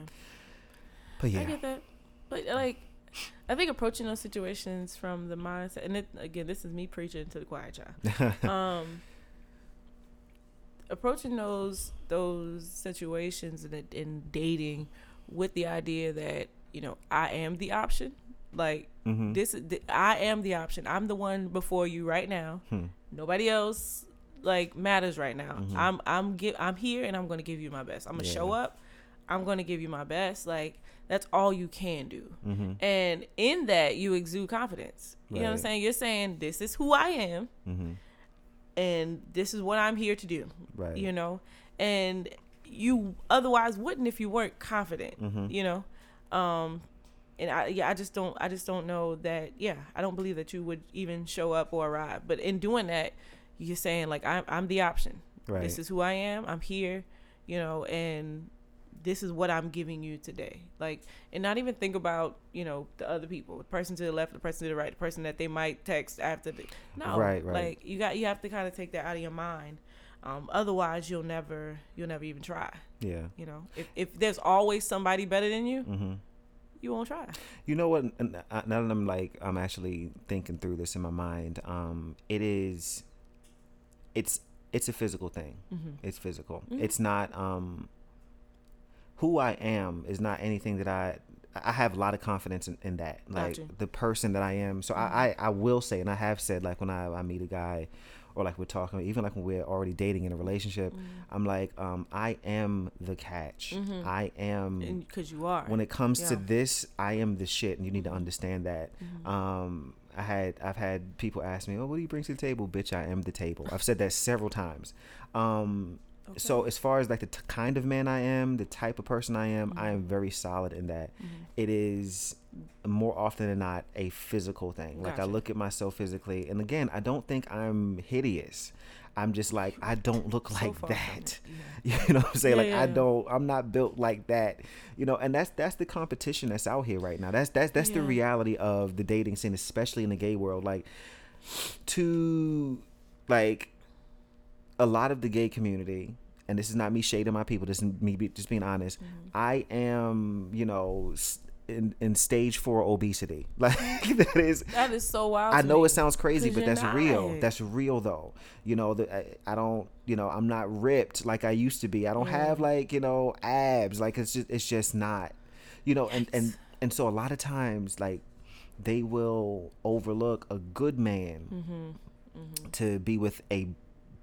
but I get that. But like, I think approaching those situations from the mindset, and it, again, this is me preaching to the choir child. um, approaching those those situations and in dating with the idea that you know I am the option. Like Mhm. this, is the, I am the option. I'm the one before you right now. Hmm. Nobody else like matters right now. Mhm. I'm I'm give I'm here and I'm gonna give you my best. I'm gonna show up. I'm gonna give you my best. Like that's all you can do. Mhm. And in that, you exude confidence. You know what I'm saying? You're saying this is who I am, Mhm. and this is what I'm here to do. Right. You know, and you otherwise wouldn't if you weren't confident. Mhm. You know, um, and I yeah I just don't I just don't know that yeah I don't believe that you would even show up or arrive. But in doing that, you're saying like I'm I'm the option. Right. This is who I am. I'm here. You know, and this is what I'm giving you today. Like, and not even think about, you know, the other people, the person to the left, the person to the right, the person that they might text after the. No, Right, right. Like you got, you have to kind of take that out of your mind. Um, otherwise, you'll never, you'll never even try. yeah. You know, if if there's always somebody better than you, hmm you won't try. You know what? Now that I'm like, I'm actually thinking through this in my mind. Um, it is, it's it's a physical thing. Mm-hmm. It's physical. Mhm. It's not um. Who I am is not anything that I. I have a lot of confidence in, in that, like Gotcha. the person that I am. So I, I, I will say, and I have said, like when I, I meet a guy, or like we're talking, even like when we're already dating in a relationship, I'm like, um, I am the catch. Mhm. I am because you are. when it comes to this i am the shit and you need to understand that um i had i've had people ask me oh what do you bring to the table bitch i am the table i've said that several times um so as far as like the t- kind of man i am the type of person i am i am mm-hmm. very solid in that. Mm-hmm. It is more often than not a physical thing. Like i look at myself physically and again i don't think i'm hideous. I'm just like i don't look So like that. it, you know what i'm saying? Yeah, like yeah, i yeah. don't i'm not built like that. You know and that's that's the competition that's out here right now. That's that's that's the reality of the dating scene especially in the gay world. Like to like a lot of the gay community and this is not me shading my people this is me be, just being honest Mm-hmm. i am you know in, in stage four obesity like that is That is so wild. I know me. it sounds crazy, but that's real. That's real though. You know, the, I, I don't, you know, I'm not ripped like I used to be. I don't have like, you know, abs. Like it's just, it's just not, you know, and, and, and so a lot of times like they will overlook a good man Mm-hmm. to be with a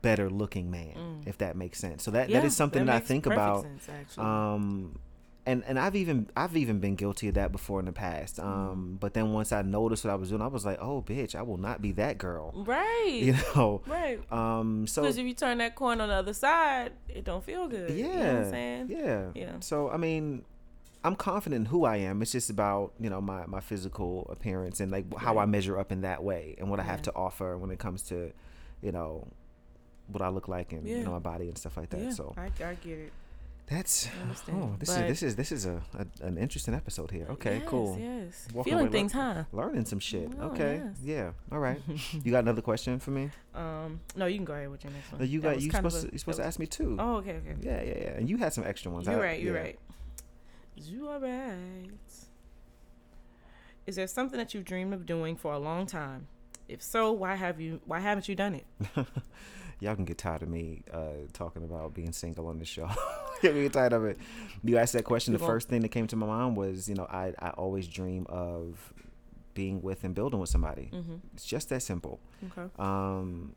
better looking man, if that makes sense. So that, Mm. Yeah, that is something that, I think about. sense. Um, and and I've even I've even been guilty of that before in the past. Mm. Um, but then once I noticed what I was doing, I was like, oh bitch, I will not be that girl. right. You know. Right. Um. So Because if you turn that corner on the other side, it don't feel good. yeah, You know what I'm saying? yeah, Yeah. So I mean, I'm confident in who I am. It's just about you know my my physical appearance and like how I measure up in that way and what I have to offer when it comes to, you know, what I look like and you know my body and stuff like that. yeah. So I, I get it. that's oh this But- is this is this is a, a an interesting episode here. Okay, yes, cool. Yes. Walking Feeling away things, lear- huh? Learning some shit. Oh, okay. yes. Yeah. All right. you got another question for me? Um, no, you can go ahead with your next one. No, you That got you supposed to you supposed to ask me too. Oh, okay, okay. Yeah, yeah, yeah. And you had some extra ones. You're I- right. You're yeah. right. You are right. Is there something that you've dreamed of doing for a long time? If so, why have you? Why haven't you done it? Y'all can get tired of me uh, talking about being single on the show. Get me tired of it. You asked that question. You The first thing that came to my mind was, you know, I I always dream of being with and building with somebody. Mm-hmm. It's just that simple. Okay. Um,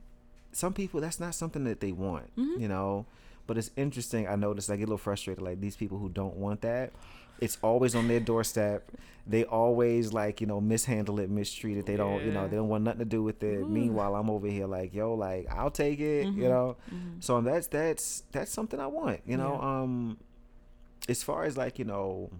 some people that's not something that they want, Mhm. you know. But it's interesting. I noticed I get a little frustrated. Like these people who don't want that, it's always on their doorstep. They always like you know mishandle it, mistreat it. They don't you know they don't want nothing to do with it. Ooh. Meanwhile, I'm over here like yo, like I'll take it, you Mhm. know. Mhm. So that's that's that's something I want, you know. Yeah. Um, as far as like you know,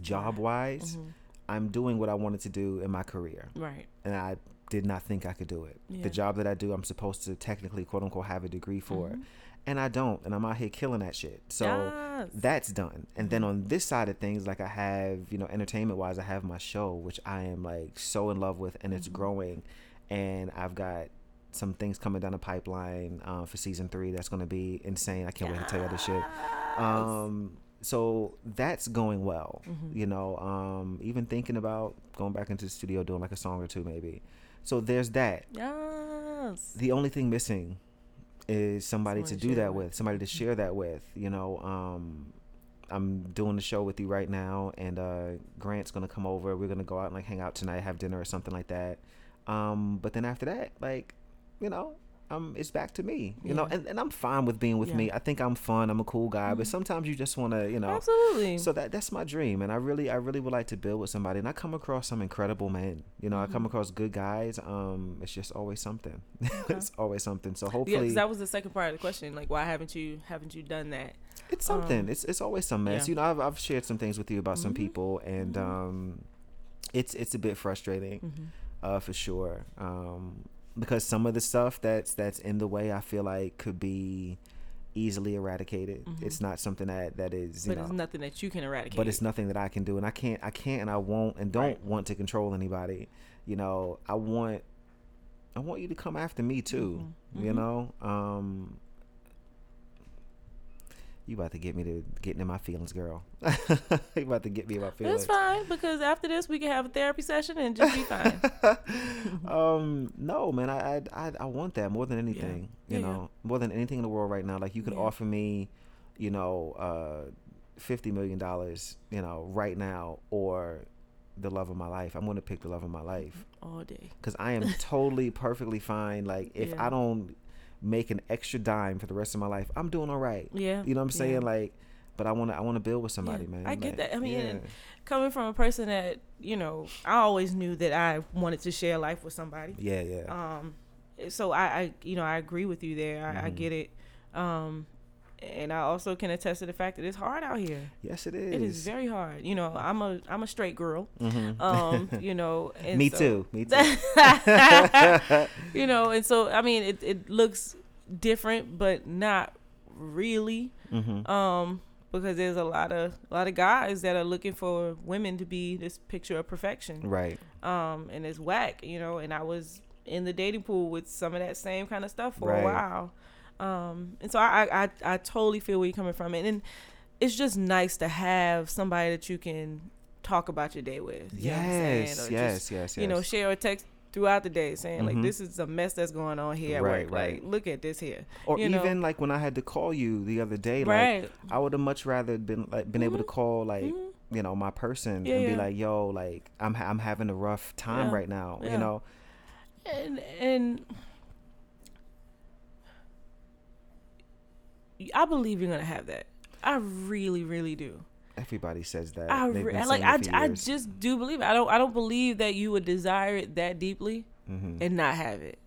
job wise, Mhm. I'm doing what I wanted to do in my career Right. and I did not think I could do it. Yeah. The job that I do, I'm supposed to technically, quote unquote, have a degree for, Mhm. And I don't, and I'm out here killing that shit. So Yes. that's done. And then Mhm. on this side of things, like I have, you know, entertainment wise, I have my show, which I am like so in love with, and it's Mhm. growing, and I've got some things coming down the pipeline uh, for season three that's going to be insane. I can't wait to tell you this shit. Um, so that's going well. Mhm. You know, um, even thinking about going back into the studio doing like a song or two maybe. So there's that. Yes. The only thing missing is somebody to do that with. with, somebody to share that with. You know, um, I'm doing the show with you right now, and uh, Grant's gonna come over. We're gonna go out and like hang out tonight, have dinner or something like that. Um, but then after that, like, you know, um, it's back to me, you know, and, and I'm fine with being with Yeah. me. I think I'm fun. I'm a cool guy, but Mhm. sometimes you just want to, you know. Absolutely. So that that's my dream, and I really I really would like to build with somebody, and I come across some incredible men. You know, I come Mhm. across good guys. Um, it's just always something. it's always something. So hopefully, yeah, hopefully, 'cause that was the second part of the question. Like, why haven't you haven't you done that? it's something. um, it's it's always some mess. yeah. You know, I've I've shared some things with you about some Mhm. people, and Mhm. um, it's it's a bit frustrating, Mm-hmm. uh, for sure. Um, because some of the stuff that's that's in the way, I feel like could be easily eradicated. Mhm. It's not something that that is you But know. it's nothing that you can eradicate. but it's nothing that I can do, and I can't, I can't, and I won't, and don't Right. want to control anybody. You know, I want, I want you to come after me too. Mhm. You Mhm. know, um, you about to get me to getting in my feelings, girl. you about to get me in my feelings. It's fine because after this we can have a therapy session and just be fine. um, no, man, I, I, I, want that more than anything. Yeah, You yeah. know, more than anything in the world right now. Like you could Yeah. offer me, you know, uh, fifty million dollars, you know, right now, or the love of my life. I'm gonna pick the love of my life All day. because I am totally perfectly fine. Like if Yeah. I don't make an extra dime for the rest of my life, I'm doing all right. Yeah. You know what I'm saying? yeah. Like, but I wanna, I wanna build with somebody, Yeah, man. I get that. I mean, yeah. Coming from a person that, you know, I always knew that I wanted to share life with somebody. yeah, yeah. Um so I, I you know, I agree with you there. I, I Mhm. get it. Um and I also can attest to the fact that it's hard out here. yes, it is. It is very hard. You know, I'm a I'm a straight girl. Mhm. Um, you know, me so- too. Me too. you know, and so I mean, it it looks different, but not really, hmm um, because there's a lot of a lot of guys that are looking for women to be this picture of perfection, Right. um, and it's whack, you know. And I was in the dating pool with some of that same kind of stuff for Right. a while, um, and so I, I I totally feel where you're coming from, and, and it's just nice to have somebody that you can talk about your day with. you know what I'm saying? Yes, yes, just, yes, yes. you know, share a text throughout the day saying like Mhm. this is a mess that's going on here at Right, work. right. Like look at this here. or you know. even like when I had to call you the other day, like right. I would have much rather been like been able to Mhm. call like Mhm. you know my person Yeah, and be yeah. like, yo, like I'm ha- I'm having a rough time Yeah, right now, you know. And and I believe you're gonna have that. I really, really do. Everybody says that. I re- like I, I just do believe it. I don't I don't believe that you would desire it that deeply Mhm. and not have it.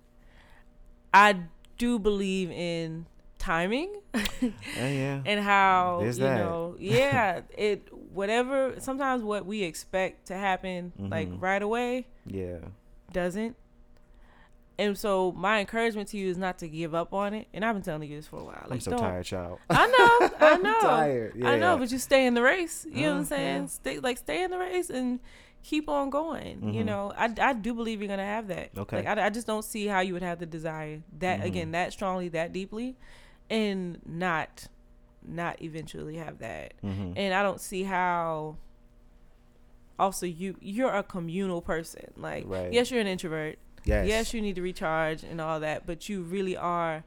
I do believe in timing yeah, yeah. and how There's you that. know yeah it whatever sometimes what we expect to happen like Mhm. right away yeah. doesn't and so my encouragement to you is not to give up on it and i've been telling you this for a while like I'm so don't- tired, child. i know i I'm know tired. i know but you stay in the race you know what i'm Uh, saying yeah. stay like stay in the race and keep on going you Mhm. know I, I do believe you're gonna have that Okay. like I, I just don't see how you would have the desire that Mhm. again that strongly that deeply and not not eventually have that Mhm. and i don't see how also you you're a communal person like Right. yes you're an introvert yes. yes you need to recharge and all that but you really are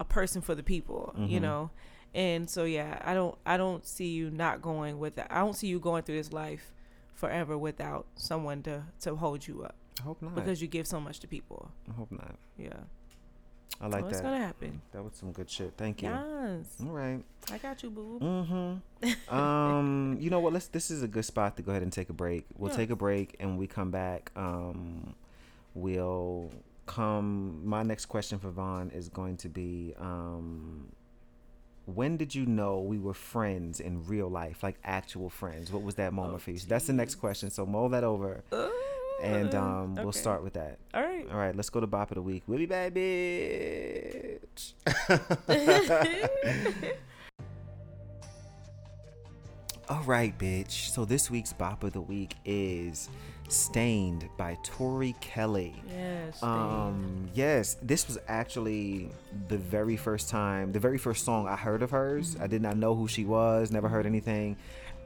a person for the people you Mhm. know and so yeah i don't i don't see you not going with i don't see you going through this life forever without someone to to hold you up I hope not. because you give so much to people I hope not. yeah I like that. gonna happen That was some good shit. Thank you. yes All right. i got you boo Mm-hmm. um, you know what? Let's. This is a good spot to go ahead and take a break. We'll take a break, and we come back. Um, we'll come. My next question for Vonne is going to be, um, when did you know we were friends in real life, like actual friends? What was that moment Oh, for you? So that's the next question. So mull that over, and um, we'll start with that. all right All right, let's go to Bop of the Week. We'll be back, bitch. All right, bitch. So this week's Bop of the Week is Stained by Tori Kelly. yes Um, yes, this was actually the very first time, the very first song I heard of hers. I did not know who she was, never heard anything.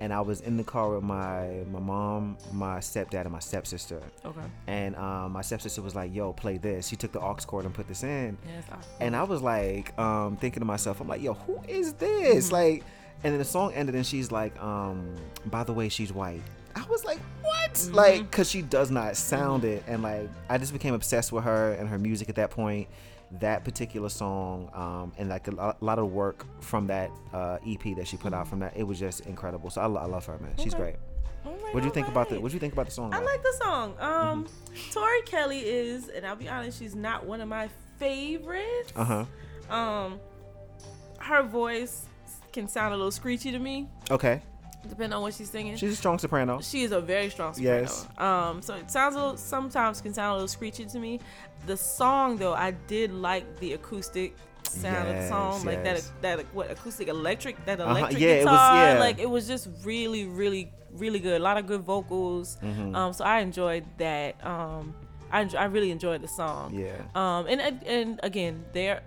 And I was in the car with my my mom, my stepdad, and my stepsister. okay And um, my stepsister was like, "Yo, play this." She took the aux cord and put this in, yes and I was like, um, thinking to myself, I'm like, "Yo, who is this?" Like, And then the song ended, and she's like, um, "By the way, she's white." I was like, "What?" Mm-hmm. Like, cause she does not sound it, and like, I just became obsessed with her and her music at that point. That particular song, um, and like a lot of work from that uh, EP that she put out from that, it was just incredible. So I, I love her, man. She's Okay. great. Right, What do you think about the. What do you think about the song? I like the song. Um, Tori Kelly is, and I'll be honest, she's not one of my favorites. Uh huh. Um, her voice can sound a little screechy to me, Okay. Depending on what she's singing. She's a strong soprano. she is a very strong soprano. Yes. Um, so it sounds a little, sometimes can sound a little screechy to me. The song though, I did like the acoustic sound of the song, Yes, like yes. that that what acoustic electric that Uh-huh, electric yeah, it was- guitar, yeah. like it was just really really really good. A lot of good vocals. Mm-hmm. Um, so I enjoyed that. Um, I I really enjoyed the song. Yeah. Um, and and- and again, there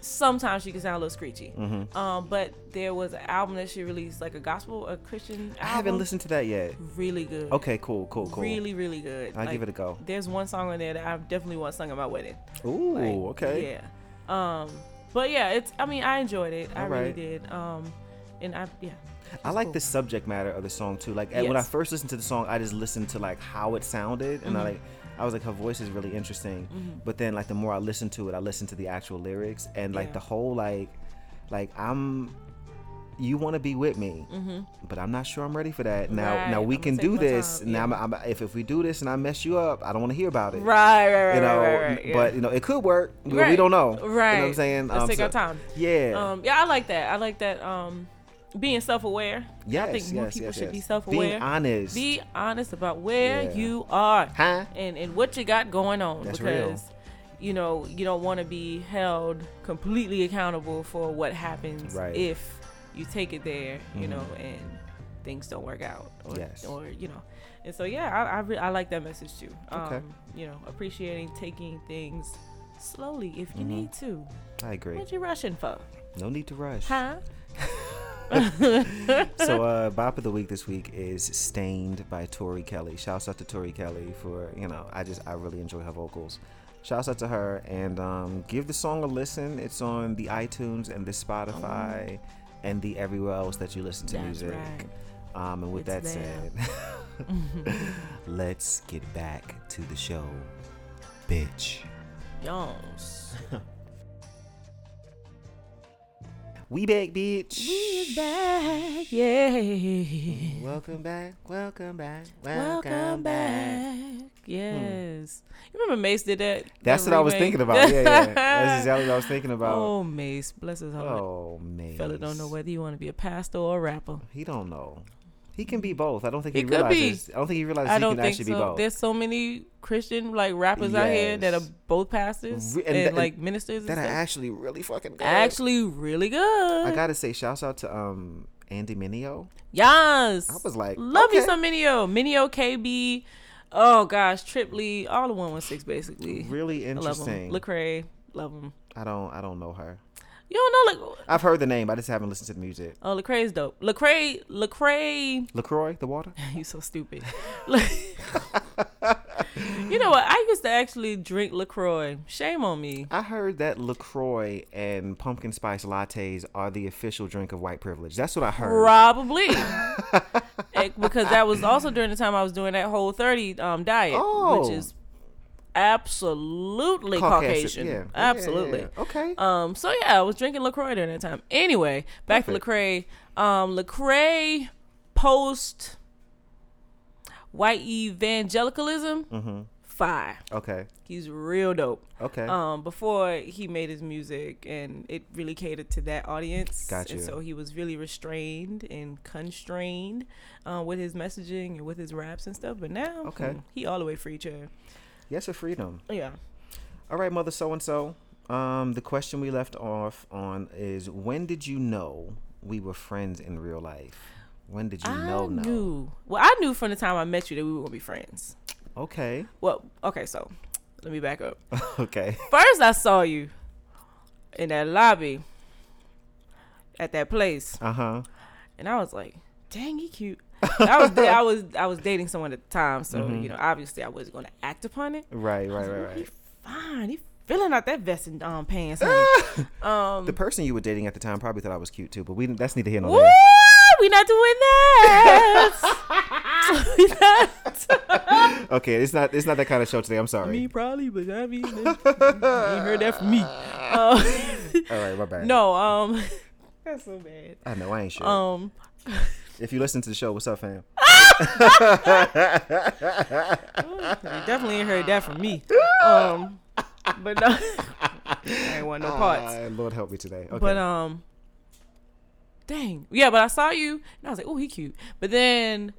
sometimes she can sound a little screechy. Mm-hmm. Um, but there was an album that she released, like a gospel, a Christian album. I haven't listened to that yet. Really good. Okay, cool, cool, cool. Really, really good. I'll Like, give it a go. There's one song on there that I definitely want sung at my wedding. Ooh, Like, okay. Yeah. Um, but yeah, it's. I mean, I enjoyed it. I All really did. Um, and I yeah. I like cool. the subject matter of the song too. Like when I first listened to the song, I just listened to like how it sounded, and I Mhm. like I was like her voice is really interesting. Mhm. But then like the more I listened to it, I listened to the actual lyrics, and like Yeah. the whole like like I'm. You want to be with me, Mhm. but I'm not sure I'm ready for that. Now, Right, now we I'ma can do this. time, Now. I'm, I'm, if if we do this and I mess you up, I don't want to hear about it. Right, right, right, You know, right, right, but you know it could work. but We don't know. Right. You know what I'm saying? Let's Um, take so- our time. Yeah. Um, yeah, I like that. I like that. Um, being self-aware. yes. I think more yes, people yes, should yes. be self-aware. Being honest. Be honest about where Yeah. you are huh? and and what you got going on That's real. because you know you don't want to be held completely accountable for what happens Right. if you take it there, you Mhm. know, and things don't work out, or, Yes. or you know, and so yeah, I I, re- I like that message too. Um, Okay. You know, appreciating taking things slowly if you Mhm. need to. I agree. What you rushing for? No need to rush. Huh? so uh bop of the week this week is stained by tori kelly shouts out to tori kelly for you know i just i really enjoy her vocals shouts out to her and um give the song a listen it's on the itunes and the spotify and the everywhere else that you listen to Oh. That's music right. um and with It's that there. said let's get back to the show bitch Yours. We back bitch We back, yeah. welcome back welcome back Welcome back. Yes. You remember Mase did that? That's that what I was thinking about. Yeah, yeah. That's exactly what I was thinking about. Oh, Mase, bless his heart. Oh man. Fella don't know whether you want to be a pastor or a rapper. He don't know. He can be both. I don't think he, He could be. realizes. I don't think he realizes I he don't can think actually so. be both. There's so many Christian like rappers out here that are both pastors Re- and, and like ministers. And that are actually really fucking good. actually really good. I gotta say, shouts out to um Andy Mineo. yes. I was like, Love okay. you some Mineo. Mineo KB. Oh gosh, Trip Lee, all the one one six basically. Really I love interesting. Lecrae, love them. I don't. I don't know her. You don't know like I've heard the name. I just haven't listened to the music. oh Lecrae's dope. Lecrae, Lecrae, Lacroix, the water. you so stupid. you know what? I used to actually drink Lacroix. Shame on me. I heard that Lacroix and pumpkin spice lattes are the official drink of white privilege. That's what I heard. Probably. Eh, because that was also during the time I was doing that whole 30 um, diet, Oh. which is absolutely Caucasian. Yeah. Absolutely. Yeah, yeah. Okay. Um, so yeah, I was drinking LaCroix during that time. Anyway, back Perfect. to Lecrae. Um, Lecrae post white evangelicalism, mm-hmm. fire. Okay. He's real dope. Okay. Um, before he made his music, and it really catered to that audience. Got And so he was really restrained and constrained uh, with his messaging and with his raps and stuff. But now, Okay. hmm, he all the way free chair. Yes, for freedom. Yeah. All right, mother so and so. Um, the question we left off on is when did you know we were friends in real life? When did you I know? No. knew. Well, I knew from the time I met you that we were gonna be friends. Okay. Well, okay, so let me back up. okay. First, I saw you in that lobby at that place, Uh huh. and I was like, "Dang, he cute." I was I was I was dating someone at the time, so Mhm. you know, obviously, I wasn't gonna act upon it. Right. Right. Right. "He Right. fine, he filling out that vest and um, pants. um, The person you were dating at the time probably thought I was cute too, but we that's neither here nor woo, there. we not doing that. Okay, it's not it's not that kind of show today. I'm sorry. me probably, but I mean, you heard that from me. Uh, All right, my bad. no, um, that's so bad. I know I ain't sure. Um, if you listen to the show, what's up, fam? you definitely ain't heard that from me. Um, but no, I ain't want no parts. Ah, Lord help me today. Okay. But um, dang, yeah. But I saw you, and I was like, oh, he cute. But then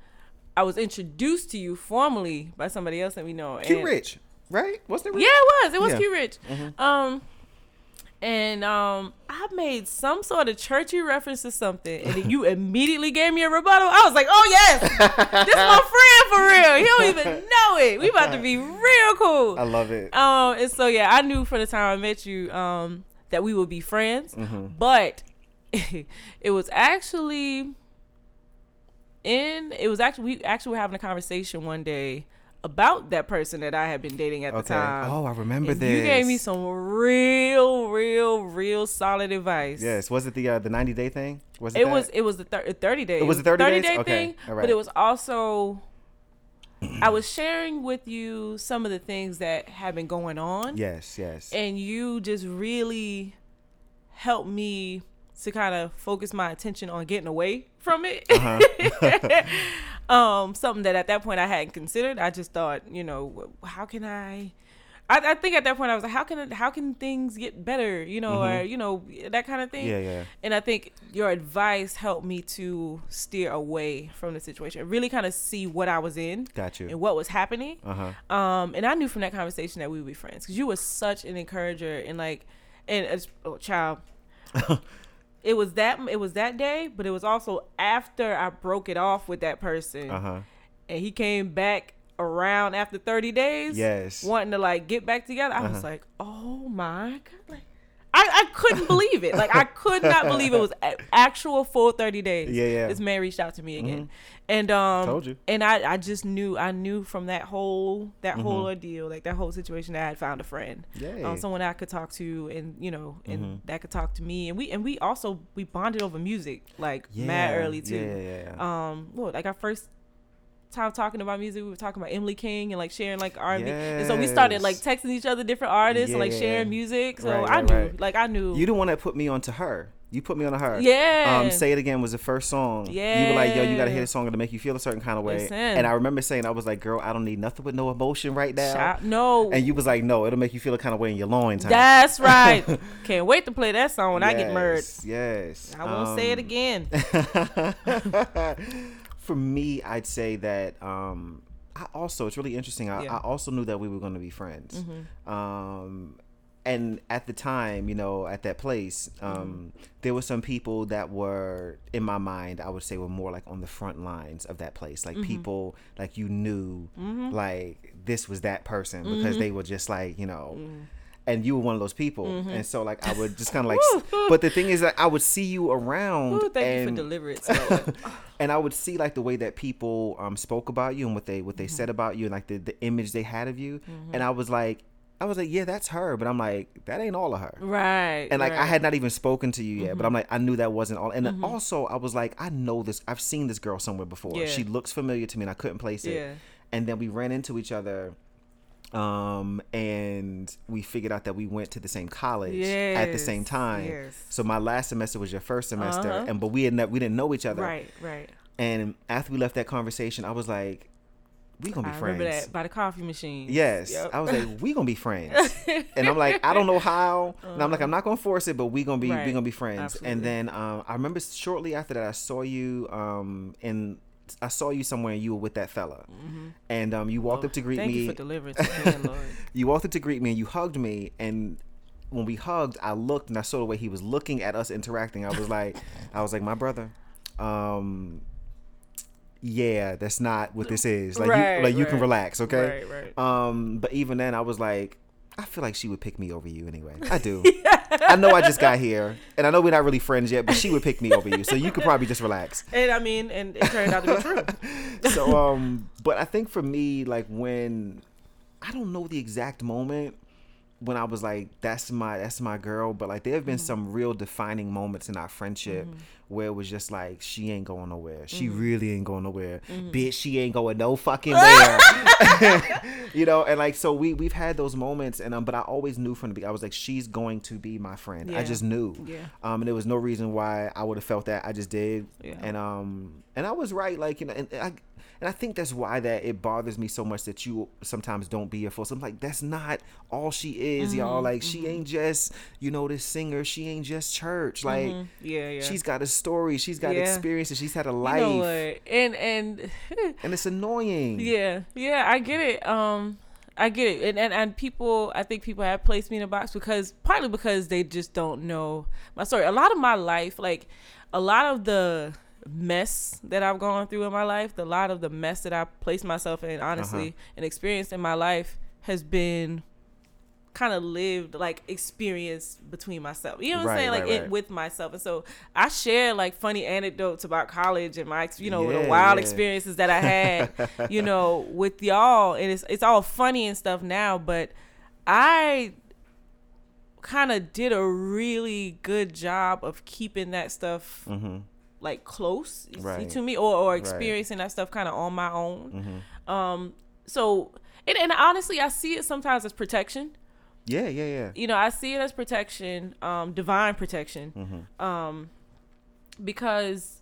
I was introduced to you formally by somebody else that we know. Cute and- Rich, right? Wasn't it? Rich? Yeah, it was. It was Yeah. cute, Rich. Um, and um, I made some sort of churchy reference to something, and then you immediately gave me a rebuttal. I was like, "Oh yes, this is my friend for real. He don't even know it. We about to be real cool." I love it. Um, and so yeah, I knew from the time I met you, um, that we would be friends. Mm-hmm. But it was actually in. It was actually we actually were having a conversation one day about that person that I had been dating at the time. Oh, I remember And this. You gave me some real, real, real solid advice. Yes. Was it the uh, the 90 day thing? Was it? It that? was it was the thir- 30 days. It was the 30 days? day Okay, thing, but it was also I was sharing with you some of the things that have been going on. Yes. Yes. And you just really helped me to kind of focus my attention on getting away from it. Uh-huh. um, something that at that point I hadn't considered. I just thought, you know, how can I? I, I think at that point I was like, how can how can things get better? You know, or you know that kind of thing. Mm-hmm. yeah. Yeah. And I think your advice helped me to steer away from the situation, really kind of see what I was in Got you, and what was happening. Uh huh. Um, and I knew from that conversation that we would be friends because you were such an encourager and like, and as oh, child, it was that it was that day, but it was also after I broke it off with that person, Uh huh. and he came back around after thirty days, Yes. wanting to like get back together. I was Uh-huh. like, oh my god, like. I, I couldn't believe it. Like I could not believe it was actual full thirty days. Yeah, yeah. This man reached out to me again, and um, Told you. and I, I just knew I knew from that whole that whole ordeal like that whole situation that I had found a friend um, someone I could talk to and you know and that could talk to me and we and we also we bonded over music like mad early too Yeah. Yeah. yeah. um well like our first time talking about music we were talking about Emily King and like sharing like R&B and so we started like texting each other different artists and like sharing music so Right, I right, knew right. like I knew You the one that put me onto her. You put me on to her. Yeah. Um, Say It Again was the first song. Yeah. You were like, yo, you gotta hear Yeah. this song to make you feel a certain kind of way. Listen. And I remember saying, I was like, girl, I don't need nothing with no emotion right now. Shout- no And you was like, no, it'll make you feel a kind of way in your loins. honey." That's right. Can't wait to play that song when I get murdered. Yes, Yes. I won't say it Um, again. For me, I'd say that um, I also it's really interesting. I, Yeah. Mm-hmm. I also knew that we were going to be friends. Um, and at the time, you know, at that place, um, Mm-hmm. there were some people that were in my mind. I would say were more like on the front lines of that place, Mm-hmm. like people like you knew, like this was that person because Mm-hmm. they were just like you know. And you were one of those people, Mm-hmm. and so like I would just kind of like, but the thing is that I would see you around, Ooh, thank you for and deliverance. Lord. and I would see like the way that people um spoke about you and what they what Mm-hmm. they said about you and like the, the image they had of you and I was like I was like yeah that's her but I'm like that ain't all of her right. and like I right. Mm-hmm. had not even spoken to you yet but I'm like I knew that wasn't all and then also I was like I know this I've seen this girl somewhere before Yeah. she looks familiar to me and I couldn't place it Yeah. and then we ran into each other um and we figured out that we went to the same college at the same time yes. so my last semester was your first semester Uh-huh. and but we had ne- we didn't know each other Right, right. and after we left that conversation, I was like, "We gonna be I friends." remember that by the coffee machine. Yes, Yep. I was like, "We gonna be friends," and I'm like, "I don't know how," and I'm like, "I'm not gonna force it, but we gonna be we Uh-huh. Gonna be friends." Absolutely. And then um, I remember shortly after that, I saw you um in. I saw you somewhere and you were with that fella, and um, you walked up to greet Mm-hmm. Oh, Thank me. you for deliverance, again, Lord. you walked up to greet me and you hugged me. And when we hugged i looked and i saw the way he was looking at us interacting. I was like i was like my brother um yeah that's not what this is. Like Right, you like you can relax okay? Right, right. um but even then i was like i feel like she would pick me over you anyway. I do i know i just got here and i know we're not really friends yet but she would pick me over you so you could probably just relax And I mean, and it turned out to be true. so um but i think for me like when i don't know the exact moment when I was like, "That's my that's my girl," but like there have been Mm-hmm. some real defining moments in our friendship where it was just like, "She ain't going nowhere. She Mm-hmm. really ain't going nowhere. Bitch, she ain't going no fucking where." you know, and like so we we've had those moments, and um, but I always knew from the beginning, I was like, "She's going to be my friend." I just knew. Yeah. Um, and there was no reason why I would have felt that. I just did. Yeah. And um, and I was right. Like you know, and I. And I think that's why that it bothers me so much that you sometimes don't be your full. I'm like, that's not all she is, Mm-hmm, y'all. Like, she ain't just, you know, this singer. She ain't just church. Like, Yeah, yeah. she's got a story. She's got Yeah. experiences. She's had a you life, know? And and and it's annoying. Yeah, yeah, I get it. Um, I get it, and, and and people, I think people have placed me in a box because partly because they just don't know my story. A lot of my life, like a lot of the mess that I've gone through in my life, the lot of the mess that I placed myself in, honestly, uh-huh. and experienced in my life has been kind of lived like experience between myself. You know what Right, I'm saying? Like right, it right. with myself. And so I share like funny anecdotes about college and my you know Yeah, the wild yeah. experiences that I had, you know, with y'all and it's it's all funny and stuff now, but I kind of did a really good job of keeping that stuff mm-hmm. Like close Mm-hmm. Right. to me or, or Right. Mm-hmm. experiencing that stuff kind of on my own. Um so and, and honestly I see it sometimes as protection Yeah, yeah, yeah. you know, I see it as protection, um, divine protection, Mm-hmm. um, because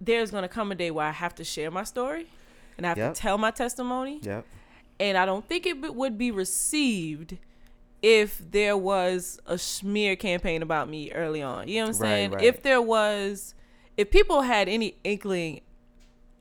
there's gonna come a day where I have to share my story, and I have Yep. to tell my testimony, Yep. and I don't think it would be received if there was a smear campaign about me early on. You know what I'm saying? right. If there was, if people had any inkling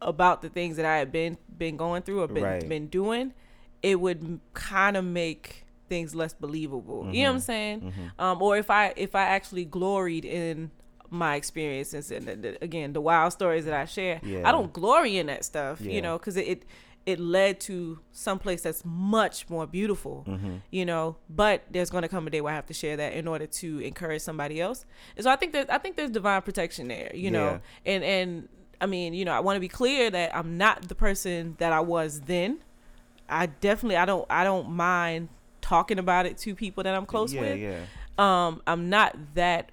about the things that I had been been going through or been Right. been doing, it would kind of make things less believable. You know what I'm saying? Um, or if I if I actually gloried in my experiences and the, the- again the wild stories that I share, Yeah. I don't glory in that stuff. Yeah. You know, because it, it it led to some place that's much more beautiful. Mm-hmm. You know, but there's going to come a day where I have to share that in order to encourage somebody else. And so I think that I think there's divine protection there. You know, and and I mean, you know, I want to be clear that I'm not the person that I was then. I definitely I don't I don't mind talking about it to people that I'm close yeah, with. yeah. Um I'm not that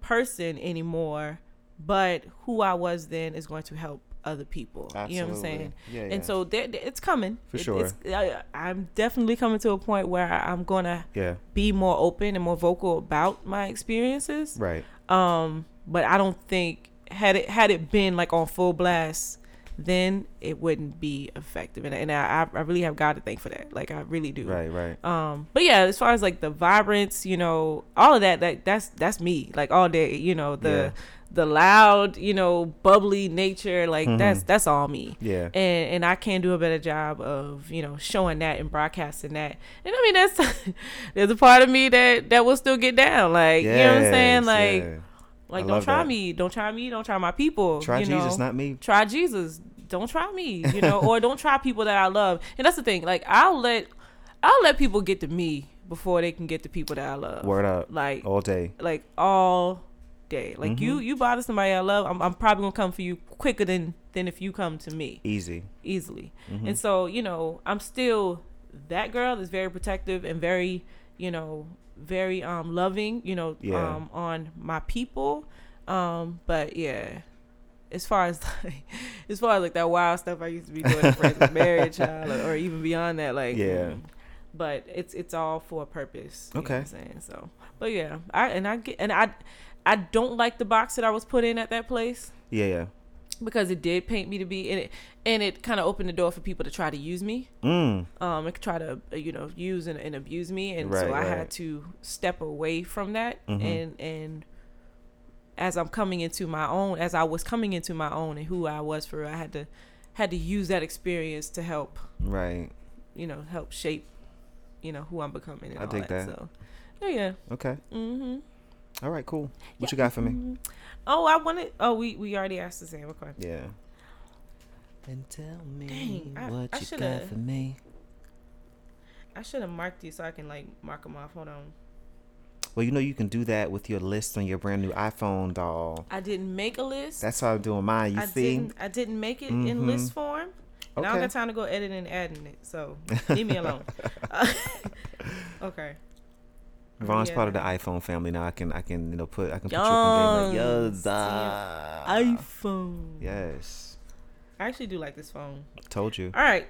person anymore, but who I was then is going to help other people. You know what I'm saying? Yeah, yeah. And so it's coming. For sure. It's, I, I'm definitely coming to a point where I- I'm going to Yeah. be more open and more vocal about my experiences. Right. Um, but I don't think had it had it been like on full blast, then it wouldn't be effective. And, and I, I really have God to thank for that. Like I really do. Right. Right. Um, but yeah, as far as like the vibrance, you know, all of that, that that's that's me. Like all day, you know, the Yeah. The loud, you know, bubbly nature, like Mm-hmm. that's that's all me. Yeah. And and I can do a better job of, you know, showing that and broadcasting that. And I mean that's there's a part of me that that will still get down. Like, you know what I'm saying? Like yeah. like I don't try that. me, don't try me, don't try my people. Try you Jesus, know? not me. try Jesus. Don't try me, you know, or don't try people that I love. And that's the thing. Like I'll let I'll let people get to me before they can get to people that I love. Word up. Like All day. like all day. Like Mm-hmm. you you bother somebody I love, I'm, I'm probably gonna come for you quicker than than if you come to me Easy. easily. Mm-hmm. And so, you know, I'm still that girl that's very protective and very, you know, very um loving, you know, Yeah. um on my people. Um, but yeah. As far as like, as far as like that wild stuff I used to be doing with marriage, child, or, or even beyond that, like Yeah. mm, But it's it's all for a purpose. you know what Okay. I'm saying so. But yeah, I and I get and I I don't like the box that I was put in at that place Yeah. Yeah. because it did paint me to be and it and it kind of opened the door for people to try to use me Mm. um and try to uh, you know use and, and abuse me and Right, so i right. had to step away from that Mhm. and and as i'm coming into my own as i was coming into my own and who i was for i had to had to use that experience to help Right. you know help shape you know who i'm becoming and I all dig that. so yeah yeah Okay. mm-hmm All right. Cool. What you got for me? oh i wanted oh we we already asked the same question Yeah. And tell me Dang, I- what I you shoulda- got for me. i should have marked these so i can like mark them off hold on Well, you know you can do that with your list on your brand new iPhone, doll. i didn't make a list That's how I'm doing mine. You I see? didn't. I didn't make it Mhm. in list form. And I don't got time to go editing and adding it, so leave me alone. Uh, okay. Ron's Yeah. part of the iPhone family now. I can I can you know put I can put you up in game like iPhone. yes. I actually do like this phone. Told you. All right.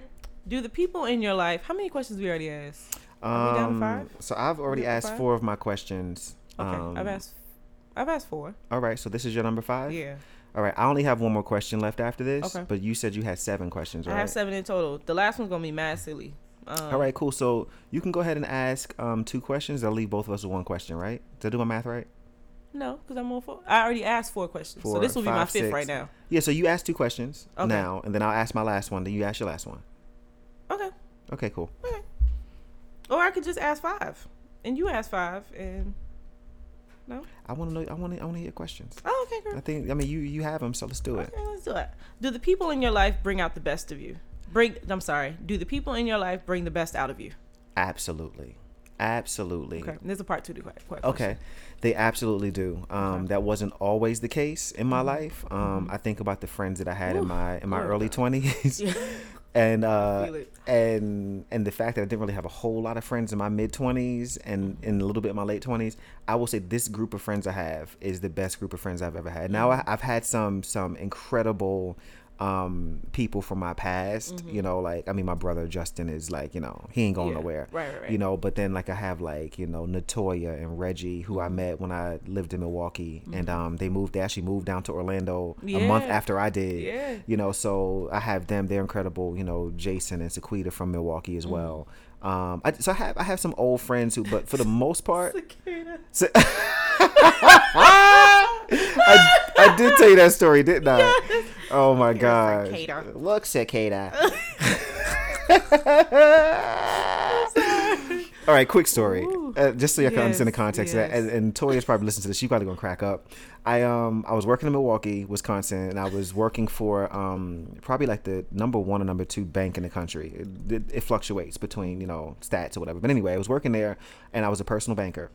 Do the people in your life? How many questions we already asked? Are we down to Um, five? So I've already We up to asked four of my questions. Okay, Um, I've asked. I've asked four. All right, so this is your number five. Yeah, All right, I only have one more question left after this. Okay. But you said you had seven questions, right? I have seven in total. The last one's gonna be mad silly. Um, All right, cool. So you can go ahead and ask um, two questions. I'll leave both of us with one question, right? Did I do my math right? No, because I'm on four. I already asked four questions, so this will be my fifth six. right now. Yeah. So you asked two questions Okay. now, and then I'll ask my last one. Then you ask your last one. Okay. Okay, cool. Okay. Or I could just ask five, and you ask five, and no. I want to know. I want to. I want to hear questions. oh, okay, great. I think. I mean, you you have them, so let's do it. Okay, let's do it. Do the people in your life bring out the best of you? Bring. I'm sorry. Do the people in your life bring the best out of you? Absolutely, absolutely. Okay. There's a part two to que- que- Okay, question. they absolutely do. Um, Okay. That wasn't always the case in my life. Um, I think about the friends that I had in my in my Lord early God. twenties, Yeah. and uh, and and the fact that I didn't really have a whole lot of friends in my mid twenties and in a little bit in my late twenties. I will say this group of friends I have is the best group of friends I've ever had. Now I, I've had some some incredible um people from my past you know like i mean my brother justin is like you know he ain't going Yeah. nowhere Right, right, right. you know but then like i have like you know natoya and reggie who Mm-hmm. i met when i lived in milwaukee and um they moved they actually moved down to orlando a month after i did Yeah. you know so i have them they're incredible you know jason and sequita from milwaukee as well um I, so i have i have some old friends who but for the most part so- I, I did tell you that story didn't i oh my god cicada. look cicada all right quick story. Uh, just so you can understand the Yes, context of that yes. and, and Toya's probably listening to this. She's probably gonna crack up. I um i was working in milwaukee wisconsin and i was working for um probably like the number one or number two bank in the country. It, it, it fluctuates between you know stats or whatever. But anyway i was working there and i was a personal banker.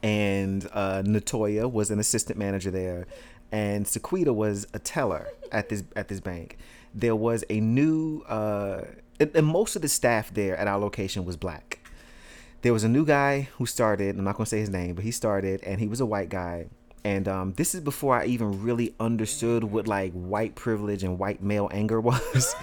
And uh, Natoya was an assistant manager there, and Sequita was a teller at this at this bank. There was a new, uh, and, most of the staff there at our location was black. There was a new guy who started. I'm not gonna say his name, but he started, and he was a white guy. And um, this is before I even really understood what like white privilege and white male anger was.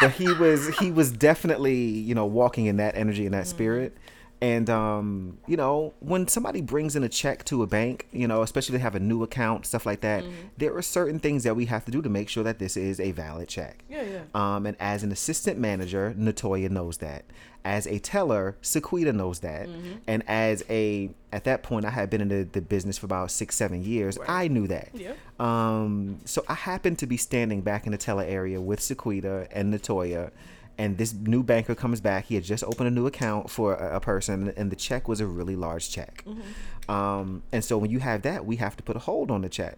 but he was he was definitely you know walking in that energy and that spirit. And um, you know, when somebody brings in a check to a bank, you know, especially to have a new account, stuff like that, there are certain things that we have to do to make sure that this is a valid check. Yeah, yeah. Um, and as an assistant manager, Natoya knows that. As a teller, Sequita knows that. Mm-hmm. And as a at that point, I had been in the, the business for about six, seven years. I knew that. Yeah. Um, so I happened to be standing back in the teller area with Sequita and Natoya. And this new banker comes back. He had just opened a new account for a, a person, and the check was a really large check. Mm-hmm. Um, and so when you have that, we have to put a hold on the check.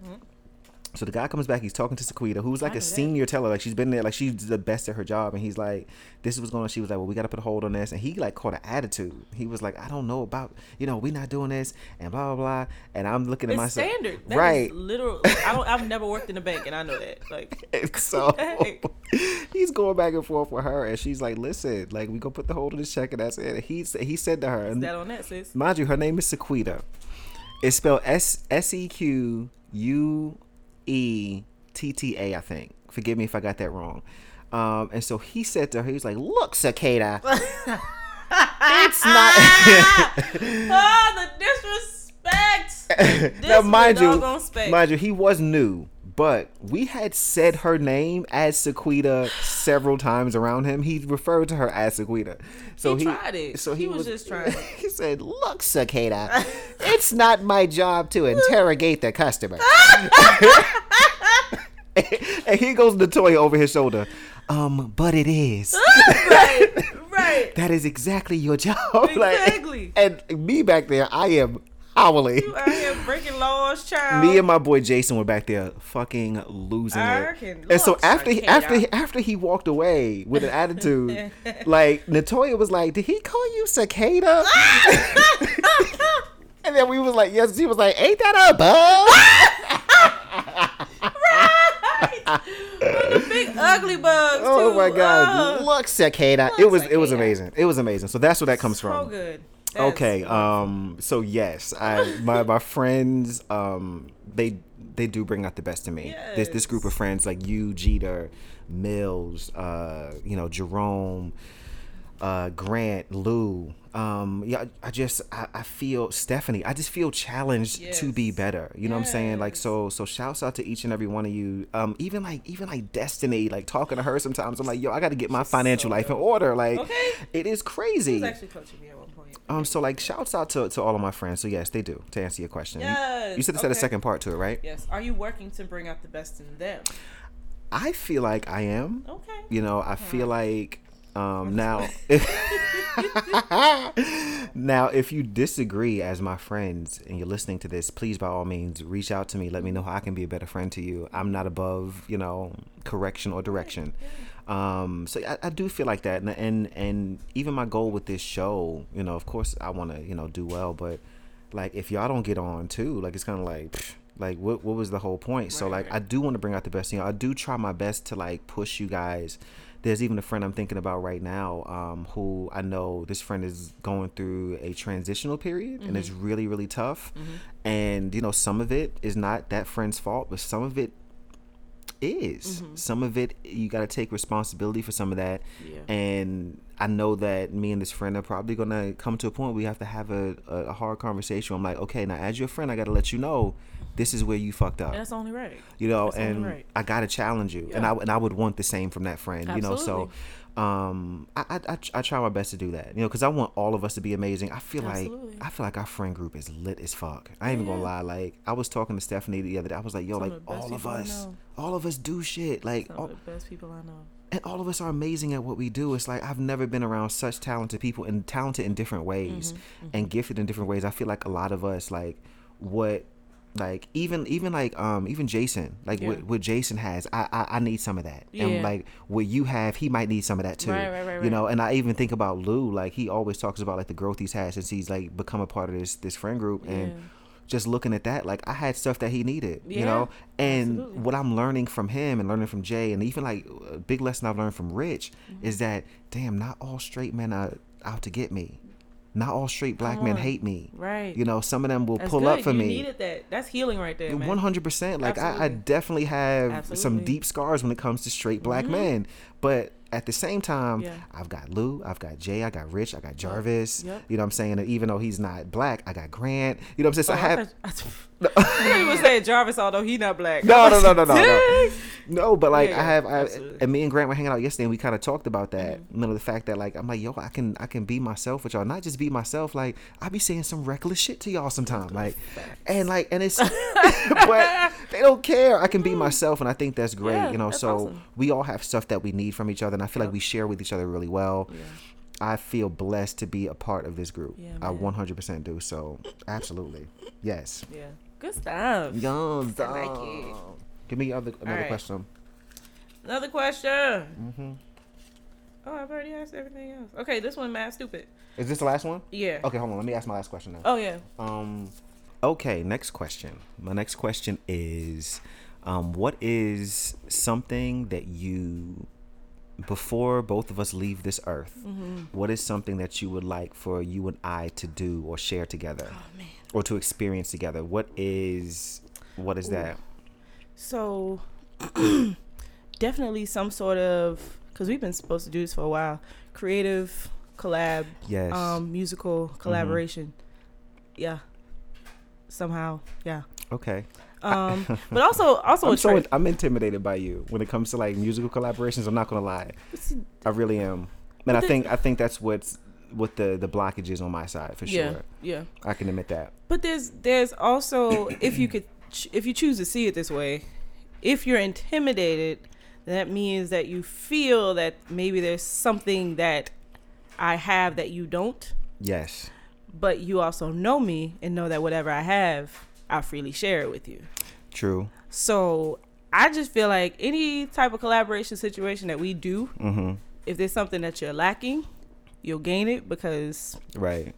So the guy comes back. He's talking to Sequita, who's like a senior teller. Like she's been there. Like she's the best at her job. And he's like, "This is what's going on." She was like, "Well, we got to put a hold on this." And he like caught an attitude. He was like, "I don't know about you know we not doing this and blah blah blah." And I'm looking at It's myself, standard. That right? literal. like, I don't. I've never worked in a bank, and I know that. Like, so he's going back and forth with her, and she's like, "Listen, like we gonna put the hold on this check, and that's it." And he he said to her, that on that, sis. mind you, her name is Sequita. It's spelled S S E Q U E T T A, I think. Forgive me if I got that wrong. Um, and so he said to her, he was like, "Look, Cicada, it's not." oh, the disrespect. now, mind you, mind you, he was new, but we had said her name as Sequita several times around him. He referred to her as Sequita. So He he, tried it. So he, He was just trying it. He said, "Look, Cicada, it's not my job to interrogate the customer." and he goes to Toya over his shoulder. Um, but it is. right, right. that is exactly your job. Like, Exactly. and me back there, I am howling. You out here breaking laws, child. Me and my boy Jason were back there fucking losing I it. And so after he, after he, after he walked away with an attitude, like Natoya was like, "Did he call you cicada?" and then we was like, "Yes." She was like, "Ain't that a bug?" the big ugly bugs. Oh too. my god! Ugh. Look, cicada. It Look, was it was amazing. It was amazing. So that's where that comes so from. good. That's Okay. Um. So yes, I my my friends um they they do bring out the best in me. This this group of friends like you, Jeter, Mills, uh, you know Jerome, uh, Grant, Lou. Um. Yeah. I, just I, I feel Stephanie. I just feel challenged to be better. You know what I'm saying? Like so so shouts out to each and every one of you. Um. Even like even like Destiny. Like talking to her sometimes. I'm like yo I got to get my financial so life in order. Like Okay. it is crazy. Was actually coaching me at one point. Um, so like, shouts out to, to all of my friends. So yes, they do. To answer your question, You- you, Yes, said they said a second part to it, right? Yes. Are you working to bring out the best in them? I feel like I am. Okay. You know, I feel like um now. now, if you disagree as my friends and you're listening to this, please by all means reach out to me. Let me know how I can be a better friend to you. I'm not above you know correction or direction. Um, so I, I do feel like that, and, and and even my goal with this show, you know, of course I want to you know do well, but like if y'all don't get on too, like it's kind of like. pfft, like what what was the whole point? so like. I do want to bring out the best in you. I do try my best to like push you guys. There's even a friend I'm thinking about right now, um, who I know this friend is going through a transitional period and it's really really tough. And you know some of it is not that friend's fault, but some of it is. Some of it you got to take responsibility for some of that. Yeah. And I know that me and this friend are probably gonna come to a point where we have to have a, a, a hard conversation. I'm like, okay, now as your friend, I got to let you know this is where you fucked up. That's only right. you know, that's and right. I got to challenge you, and I and I would want the same from that friend. You know, so. Um, I, I, I, try my best to do that, you know, because I want all of us to be amazing. I feel Absolutely. like I feel like our friend group is lit as fuck. I ain't even gonna lie. Like I was talking to Stephanie the other day. I was like, yo, Some like of all of us, know. All of us do shit. Like all, of the best people I know. and all of us are amazing at what we do. It's like I've never been around such talented people and talented in different ways Mm-hmm, and gifted in different ways. I feel like a lot of us like what like even even like um even Jason like what, Yeah. what Jason has I, I I need some of that Yeah. and like what you have he might need some of that too Right, right, right, you know and I even think about Lou like he always talks about like the growth he's had since he's like become a part of this this friend group Yeah. Just looking at that like I had stuff that he needed you know and absolutely. what I'm learning from him and learning from Jay and even like a big lesson I've learned from Rich Mm-hmm. is that damn not all straight men are out to get me not all straight black men hate me Right. you know some of them will That's pull good. up for you me needed that. That's healing right there, one hundred percent. Like I, I definitely have some deep scars when it comes to straight black men, but at the same time, Yeah. I've got Lou, I've got Jay, I got Rich, I got Jarvis. Yep. You know what I'm saying? And even though he's not black, I got Grant. You know what I'm saying? So Oh, I I have. I thought- I thought you were saying Jarvis, although he not black. No, no, no, no, no, no. No, but like Yeah, I have, I, absolutely. and me and Grant were hanging out yesterday, and we kind of talked about that. Mm-hmm. You know, the fact that like I'm like, yo, I can, I can be myself with y'all, not just be myself. Like I be saying some reckless shit to y'all sometimes, like, and like, and it's, but they don't care. I can be myself, and I think that's great. Mm-hmm. Yeah, you know, so awesome. we all have stuff that we need from each other, and I feel like we share with each other really well. I feel blessed to be a part of this group. I 100% do. So, absolutely, yes. Yeah. Good stuff. Young, I like. Give me other another right. question. Another question. Mm-hmm. Oh, I've already asked everything else. Okay, this one mad stupid. Is this the last one? Yeah. Okay, hold on. Let me ask my last question now. Oh yeah. Um, okay, next question. My next question is, um, what is something that you, before both of us leave this earth, what is something that you would like for you and I to do or share together, Oh man. or to experience together? What is, what is that? So definitely some sort of because we've been supposed to do this for a while. Creative collab, Yes. um, musical collaboration. Yeah. Somehow, yeah. okay. Um, but also, also I'm so trend. I'm intimidated by you when it comes to like musical collaborations. I'm not gonna lie. I really am, and I think I think that's what's what the the blockage is on my side for Yeah, sure. yeah. I can admit that. But there's there's also if you could if you choose to see it this way, if you're intimidated, that means that you feel that maybe there's something that I have that you don't, Yes. but you also know me and know that whatever I have, I'll freely share it with you. True. So I just feel like any type of collaboration situation that we do, Mm-hmm. if there's something that you're lacking, you'll gain it because Right.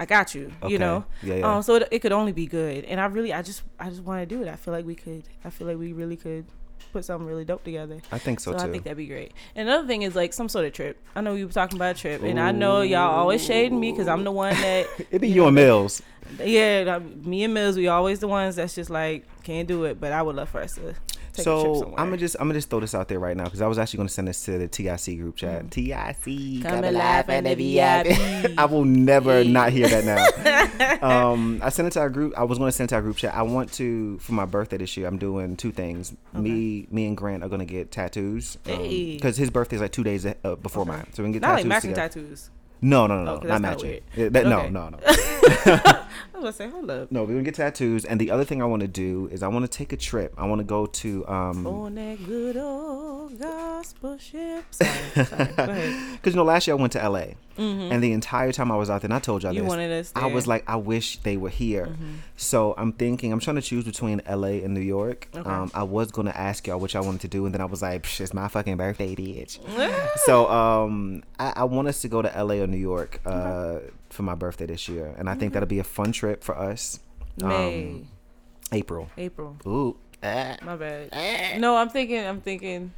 I got you. Okay. You know. Yeah, yeah. Um. So it, it could only be good, and I really, I just, I just want to do it. I feel like we could. I feel like we really could put something really dope together. I think so, So, too. I think that'd be great. And another thing is like some sort of trip. I know we were talking about a trip, and I know y'all always shading me because I'm the one that It'd be you and Mills. yeah, me and Mills, we always the ones that's just like can't do it. But I would love for us to take So. I'm gonna just I'm gonna just throw this out there right now because I was actually gonna send this to the TIC group chat. TIC, Come alive and laugh in the VIP. I will never not hear that now. um, I sent it to our group. I was gonna send it to our group chat. I want to for my birthday this year. I'm doing two things. Me, me and Grant are gonna get tattoos Hey. because his is like two days uh, before mine. So we can get not tattoos like matching tattoos. No, no, no, no, 'cause not matching. That- Okay. No, no, no. I was gonna say, hold up. No, we're gonna get tattoos, and the other thing I want to do is I want to take a trip. I want to go to um, On that good old gospel ship. Sorry, sorry. Go ahead. Because you know, last year I went to LA, and the entire time I was out there, and I told y'all Mm-hmm. You this. wanted us I was like, I wish they were here. Mm-hmm. So I'm thinking, I'm trying to choose between LA and New York. Okay. Um, I was gonna ask y'all which I wanted to do, and then I was like, Psh, it's my fucking birthday, bitch. so um, I, I want us to go to LA or New York uh, for my birthday this year, and I think that'll be a fun trip for us. May, Um, April. April. Ooh. Ah. My bad. No, I'm thinking. I'm thinking.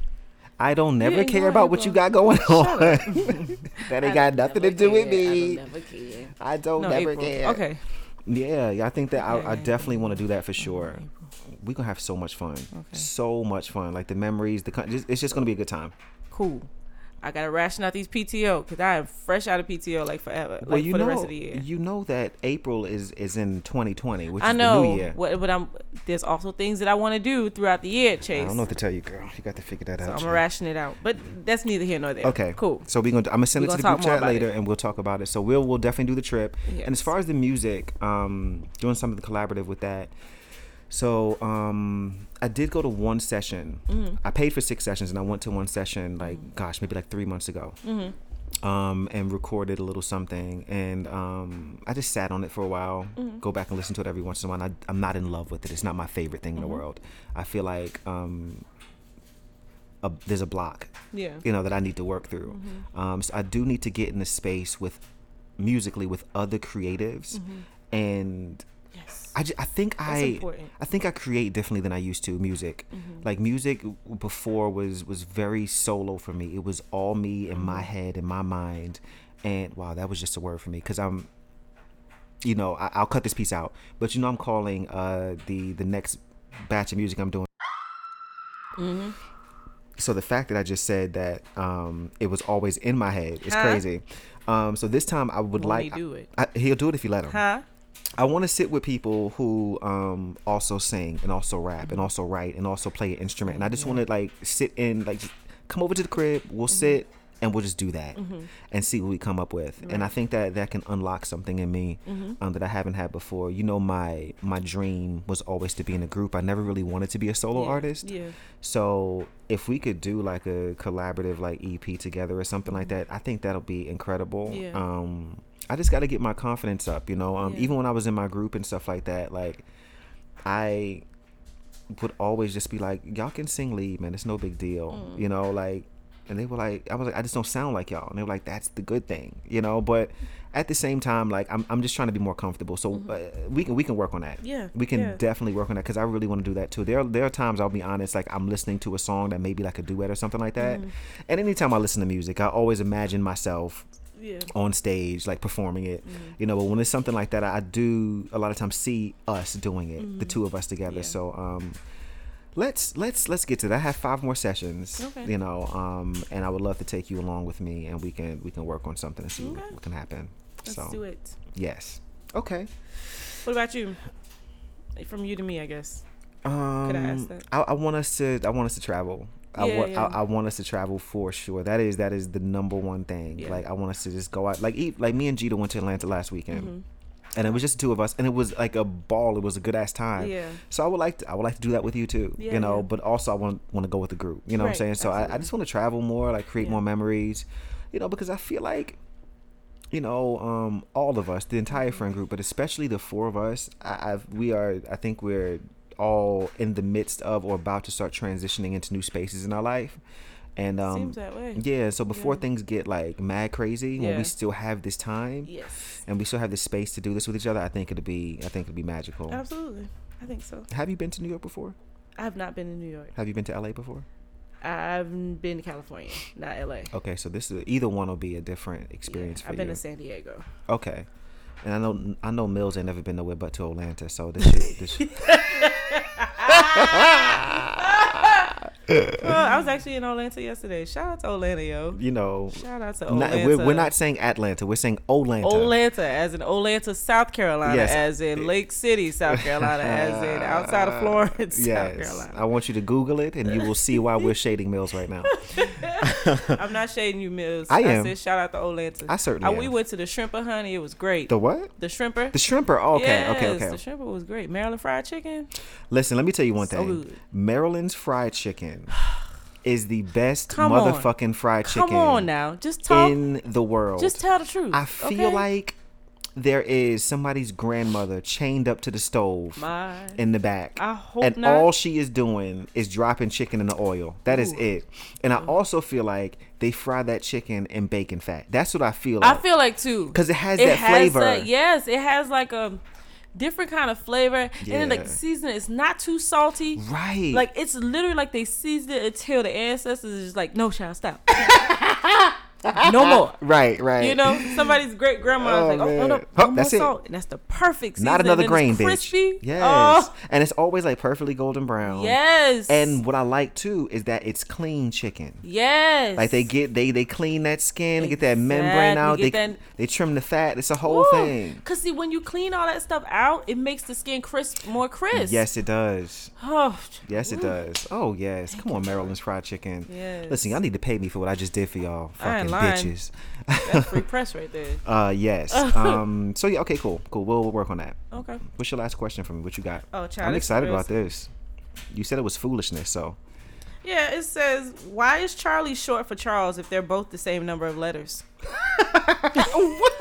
I don't never care about what you got going on. that ain't got nothing to do with me. I don't never care. I don't No, never April. care. Okay. Yeah, yeah, I think that I, I definitely want to do that for sure. We're gonna have so much fun, so much fun. Like the memories, the con- just, it's just gonna be a good time. Cool. I gotta ration out these PTO because I am fresh out of PTO like forever, like well, you for know, the rest of the year. you know that April is is in 2020, which I is know, the new year. what, but I'm there's also things that I want to do throughout the year, Chase. I don't know what to tell you, girl. You got to figure that so out. I'm gonna ration it out, but that's neither here nor there. Okay, cool. So we're gonna. I'm gonna send We it to the group chat later, it. and we'll talk about it. So we'll we'll definitely do the trip. And as far as the music, um, doing something collaborative with that. So um, I did go to one session. Mm-hmm. I paid for six sessions, and I went to one session like gosh, maybe like three months ago. Mm-hmm. Um, and recorded a little something, and um, I just sat on it for a while. Mm-hmm. Go back and listen to it every once in a while. I, I'm not in love with it. It's not my favorite thing in Mm-hmm. the world. I feel like um, a, there's a block Yeah. you know that I need to work through. Mm-hmm. Um, so I do need to get in the space with musically with other creatives, and. I, ju- I think That's I important. I think I create differently than I used to music. Like music before was was very solo for me. It was all me in my head in my mind, and wow, that was just a word for me because I'm. You know, I, I'll cut this piece out, but you know, I'm calling uh, the the next batch of music I'm doing Mhm. so the fact that I just said that um, it was always in my head is Huh? crazy. Um, so this time I would Won't like he do it? I, he'll do it if you let him. Huh? I want to sit with people who um, also sing and also rap and also write and also play an instrument. And I just want to like sit in like come over to the crib. We'll sit and we'll just do that and see what we come up with. And I think that that can unlock something in me um, that I haven't had before. You know, my my dream was always to be in a group. I never really wanted to be a solo Yeah. artist. Yeah. So if we could do like a collaborative like EP together or something like that, I think that'll be incredible. Yeah. Um, I just got to get my confidence up, you know. Um, Yeah. even when I was in my group and stuff like that, like I would always just be like, "Y'all can sing lead, man. It's no big deal," Mm. you know. Like, and they were like, "I was like, I just don't sound like y'all," and they were like, "That's the good thing," you know. But at the same time, like, I'm I'm just trying to be more comfortable. So uh, we can we can work on that. Mm-hmm. Yeah, we can yeah. definitely work on that because I really want to do that too. There, there are times I'll be honest, like I'm listening to a song that may be like a duet or something like that. Mm-hmm. And anytime I listen to music, I always imagine myself Yeah. on stage, like performing it. Mm-hmm. You know, but when it's something like that, I, do a lot of times see us doing it, the two of us together. Mm-hmm. Yeah. So, um, let's let's let's get to that. I have five more sessions. Okay. You know, um, and I would love to take you along with me, and we can we can work on something and see Okay. what, what can happen. Let's so, do it. yes. Okay. What about you? From you to me, I guess. Um, I ask that? I, I want us to. I want us to travel. I Yeah, want. yeah. I, I want us to travel for sure. That is. That is the number one thing. Yeah. Like I want us to just go out. Like eat. Like me and Gita went to Atlanta last weekend, Mm-hmm. and it was just the two of us, and it was like a ball. It was a good ass time. Yeah. So I would like. To, I would like to do that with you too. Yeah, you know. But also I want want to go with the group. You know what I'm saying? So I, I just want to travel more. Like create more memories. You know, because I feel like. You know, um, all of us, the entire friend group, but especially the four of us, I, I've we are. I think we're all in the midst of or about to start transitioning into new spaces in our life. And um Seems that way. yeah, so before Yeah. things get like mad crazy, when we still have this time Yes. and we still have this space to do this with each other, I think it'll be I think it'll be magical. Absolutely. I think so. Have you been to New York before? I have not been in New York. Have you been to LA before? I've been to California, not LA. Okay, so this is either one will be a different experience for I've been you. to San Diego. okay, and I know I know Mills ain't never been nowhere but to Atlanta, so this shit, this shit- Well, I was actually in Atlanta yesterday. Shout out to Atlanta, yo. you know, Shout out to Atlanta. we're, we're not saying Atlanta, we're saying Olanta. Olanta, as in Olanta, South Carolina, Yes. as in Lake City, South Carolina, as in outside of Florence, South Carolina. I want you to Google it, and you will see why we're shading Mills right now. I'm not shading you, Mills. I am. said shout out to Olanta. I certainly Uh, we went to the Shrimper, honey. It was great. The what? The Shrimper. The shrimper. Oh, okay, yes, okay, okay. The Shrimper was great. Maryland fried chicken. Listen, let me tell you one So thing. good. Maryland's fried chicken is the best Come on. motherfucking fried chicken Come on now, just talk. in the world. just tell the truth. I feel okay? like there is somebody's grandmother chained up to the stove my. in the back. And not. all she is doing is dropping chicken in the oil. That is Ooh. it. And I also feel like they fry that chicken in bacon fat. That's what I feel like. I feel like too. Because it has it that has flavor. that- yes, it has like a different kind of flavor, and then like Yeah. seasoning is not too salty. Right. Like it's literally like they seasoned it until the ancestors is just like, no, child, stop, no more. right, right. You know, somebody's great grandma Oh, like, oh, no, no, Oh, no that's more it. salt, and that's the perfect seasoning. Not another and grain, it's bitch. Yes. Oh, And it's always like perfectly golden brown. yes. And what I like too is that it's clean chicken. yes, Like they get they they clean that skin, they get that membrane out, they that- they trim the fat. It's a whole thing. Cause see, when you clean all that stuff out, it makes the skin crisp, more crisp. Yes, it does. Oh, Yes, it does. Oh yes. Come on, Maryland's fried chicken. Yes. Listen, y'all need to pay me for what I just did for y'all, fucking. Bitches. that's free press right there. Uh, yes. um. So yeah. Okay. Cool. Cool. We'll, we'll work on that. Okay. What's your last question for me? What you got? Oh, child, I'm excited about this. You said it was foolishness, so Yeah, it says, why is Charlie short for Charles if they're both the same number of letters? what?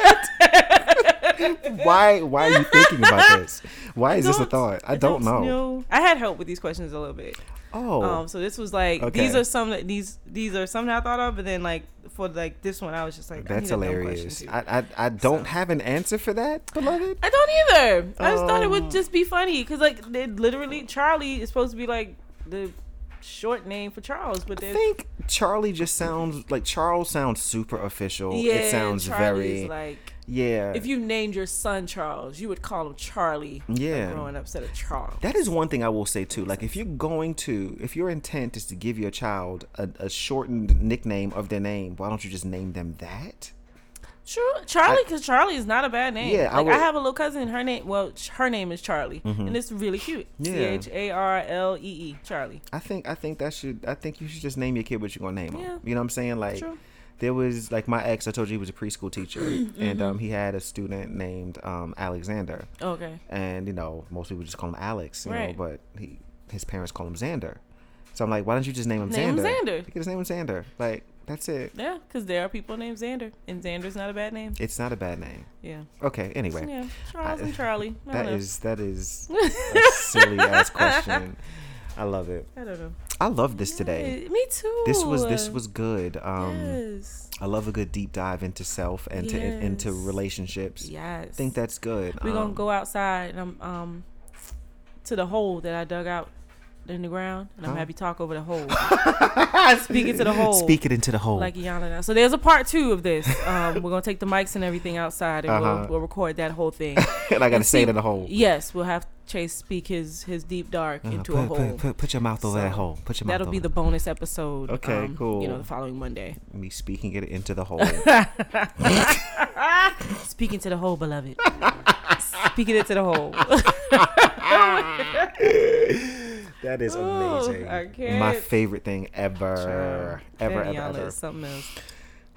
why why are you thinking about this? Why is this a thought? I, don't, know. I had help with these questions a little bit. Oh, Um, so this was like Okay. these are some that these these are some that I thought of, but then like for like this one, I was just like, I that's question, hilarious. I, I I don't So- have an answer for that, beloved. I don't either. I just thought it would oh. just be funny because like they literally Charlie is supposed to be like the short name for Charles, but I think Charlie just sounds like Charles sounds super official. yeah, it sounds Charlie's very like yeah. if you named your son Charles, you would call him Charlie. Yeah. growing up instead of Charles. that is one thing I will say too. Like if you're going to, if your intent is to give your child a, a shortened nickname of their name, why don't you just name them that? True, Charlie, because Charlie is not a bad name. Yeah, like I, would- Mm-hmm. have a little cousin. Her name, well, her name is Charlie, and it's really cute. Yeah. C H A R L E E, Charlie. I think I think that should I think you should just name your kid what you're gonna name him. Yeah. You know what I'm saying? Like True. There was like my ex. I told you he was a preschool teacher, Mm-hmm. and um, he had a student named um, Alexander, Okay. and you know most people just call him Alex, you Right. know, but he his parents call him Xander. So I'm like, why don't you just name him Name him Xander? Xander. You could just name him Xander. Like that's it. Yeah, because there are people named Xander, and Xander's not a bad name. It's not a bad name. Yeah. Okay. Anyway, Yeah. Charles and Charlie. I that is that is a silly ass question. I love it. I don't know. I love this today. Yeah, me too. This was this was good. Um, yes. I love a good deep dive into self and to in, into relationships. Yes. I think that's good. We're gonna Um, go outside and um to the hole that I dug out in the ground, and I'm Huh? happy to talk over the hole. Speaking to the hole. Speak it into the hole. like now. So there's a part two of this. Um, we're gonna take the mics and everything outside, and Uh-huh. we'll, we'll record that whole thing. and I gotta and say it in the hole. yes, we'll have Chase speak his his deep dark Uh, into put, a hole. Put, put, put your mouth over that hole. Put your mouth That'll be the bonus episode. Okay, um, cool. You know, the following Monday. me speaking it into the hole. Speaking to the hole, beloved. Speaking it to the hole. That is amazing. I. My favorite thing ever, ever, That ever, ever. something else.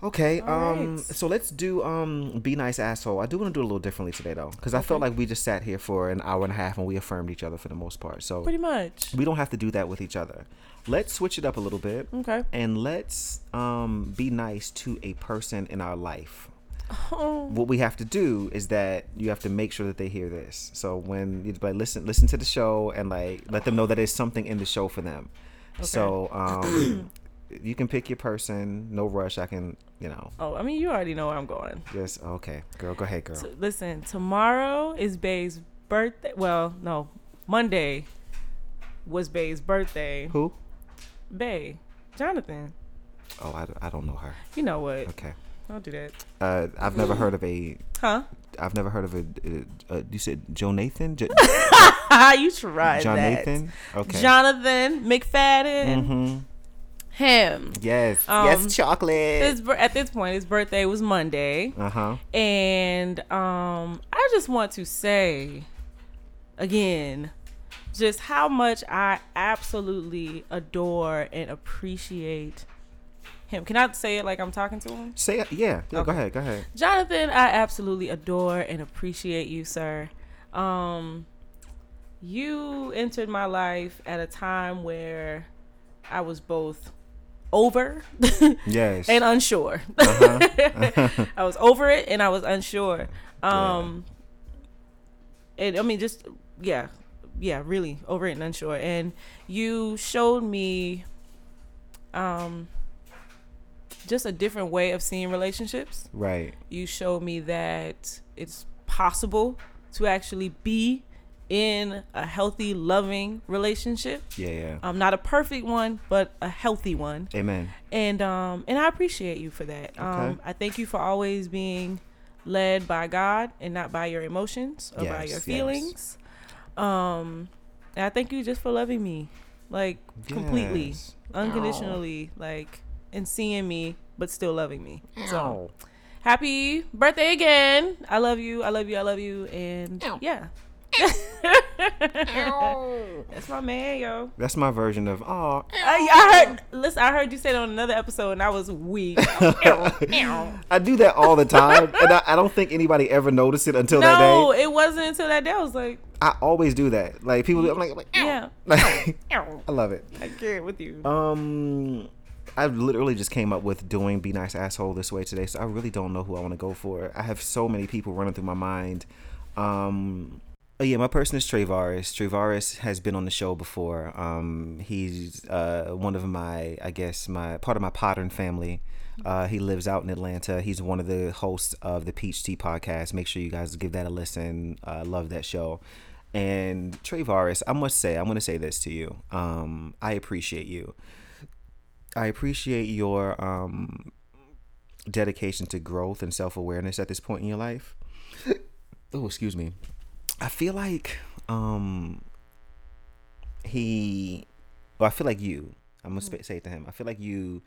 Okay, All um, right. so let's do um, be nice asshole. I do want to do it a little differently today though, because I felt like we just sat here for an hour and a half and we affirmed each other for the most part. So Pretty much. we don't have to do that with each other. Let's switch it up a little bit. Okay. and let's um, be nice to a person in our life. Oh, What we have to do is that you have to make sure that they hear this. So when you like listen, listen to the show and like let them know that there's something in the show for them. So um, you can pick your person. No rush. I can, you know, oh, I mean, you already know where I'm going. Yes. okay, girl. Go ahead, girl. So, listen, tomorrow is Bay's birthday. Well, no, Monday. was Bay's birthday. Who? Bay, Jonathan. Oh, I, I don't know her. You know what? Okay. Don't do that. Uh, I've never heard of a. Huh? I've never heard of a. Uh, uh, you said Joe Nathan. You tried John that. Nathan. Okay. Jonathan McFadden. Mm-hmm. Him. Yes. Um, yes, chocolate. His, at this point, his birthday was Monday. Uh huh. And um, I just want to say again just how much I absolutely adore and appreciate him. Can I say it like I'm talking to him? Say it. Yeah. Yeah. Go ahead. Go ahead. Jonathan, I absolutely adore and appreciate you, sir. Um, you entered my life at a time where I was both over Yes. and unsure. Uh-huh. I was over it and I was unsure. Um and I mean just yeah. Yeah, really over it and unsure. And you showed me um just a different way of seeing relationships. right. You showed me that it's possible to actually be in a healthy, loving relationship. Yeah. Yeah. Um not a perfect one, but a healthy one Amen. and um and I appreciate you for that. Um I thank you for always being led by God and not by your emotions or by Yes, your yes. feelings. Um and I thank you just for loving me like completely, Yes. unconditionally, like and seeing me but still loving me. So Oh. happy birthday again. I love you. I love you. I love you and yeah. That's my man, yo. That's my version of oh. I, I heard. Listen, I heard you say it on another episode, and I was weak. I do that all the time, and I, I don't think anybody ever noticed it until that day. no, it wasn't until that day. I was like, I always do that. Like people, I'm like, I'm like, yeah, like I love it. I get with you. Um, I literally just came up with doing "Be Nice Asshole" this way today, so I really don't know who I want to go for. I have so many people running through my mind. Um, oh yeah, my person is Travaris. Travaris has been on the show before. Um, he's uh one of my, I guess, my part of my Pattern family. Uh, he lives out in Atlanta. He's one of the hosts of the Peach Tea podcast. Make sure you guys give that a listen. Uh, love that show. And Travaris, I must say, I'm going to say this to you. Um, I appreciate you. I appreciate your um, dedication to growth and self awareness at this point in your life. oh, excuse me. I feel like um, he, well, I feel like you. I'm gonna sp- say it to him. I feel like you,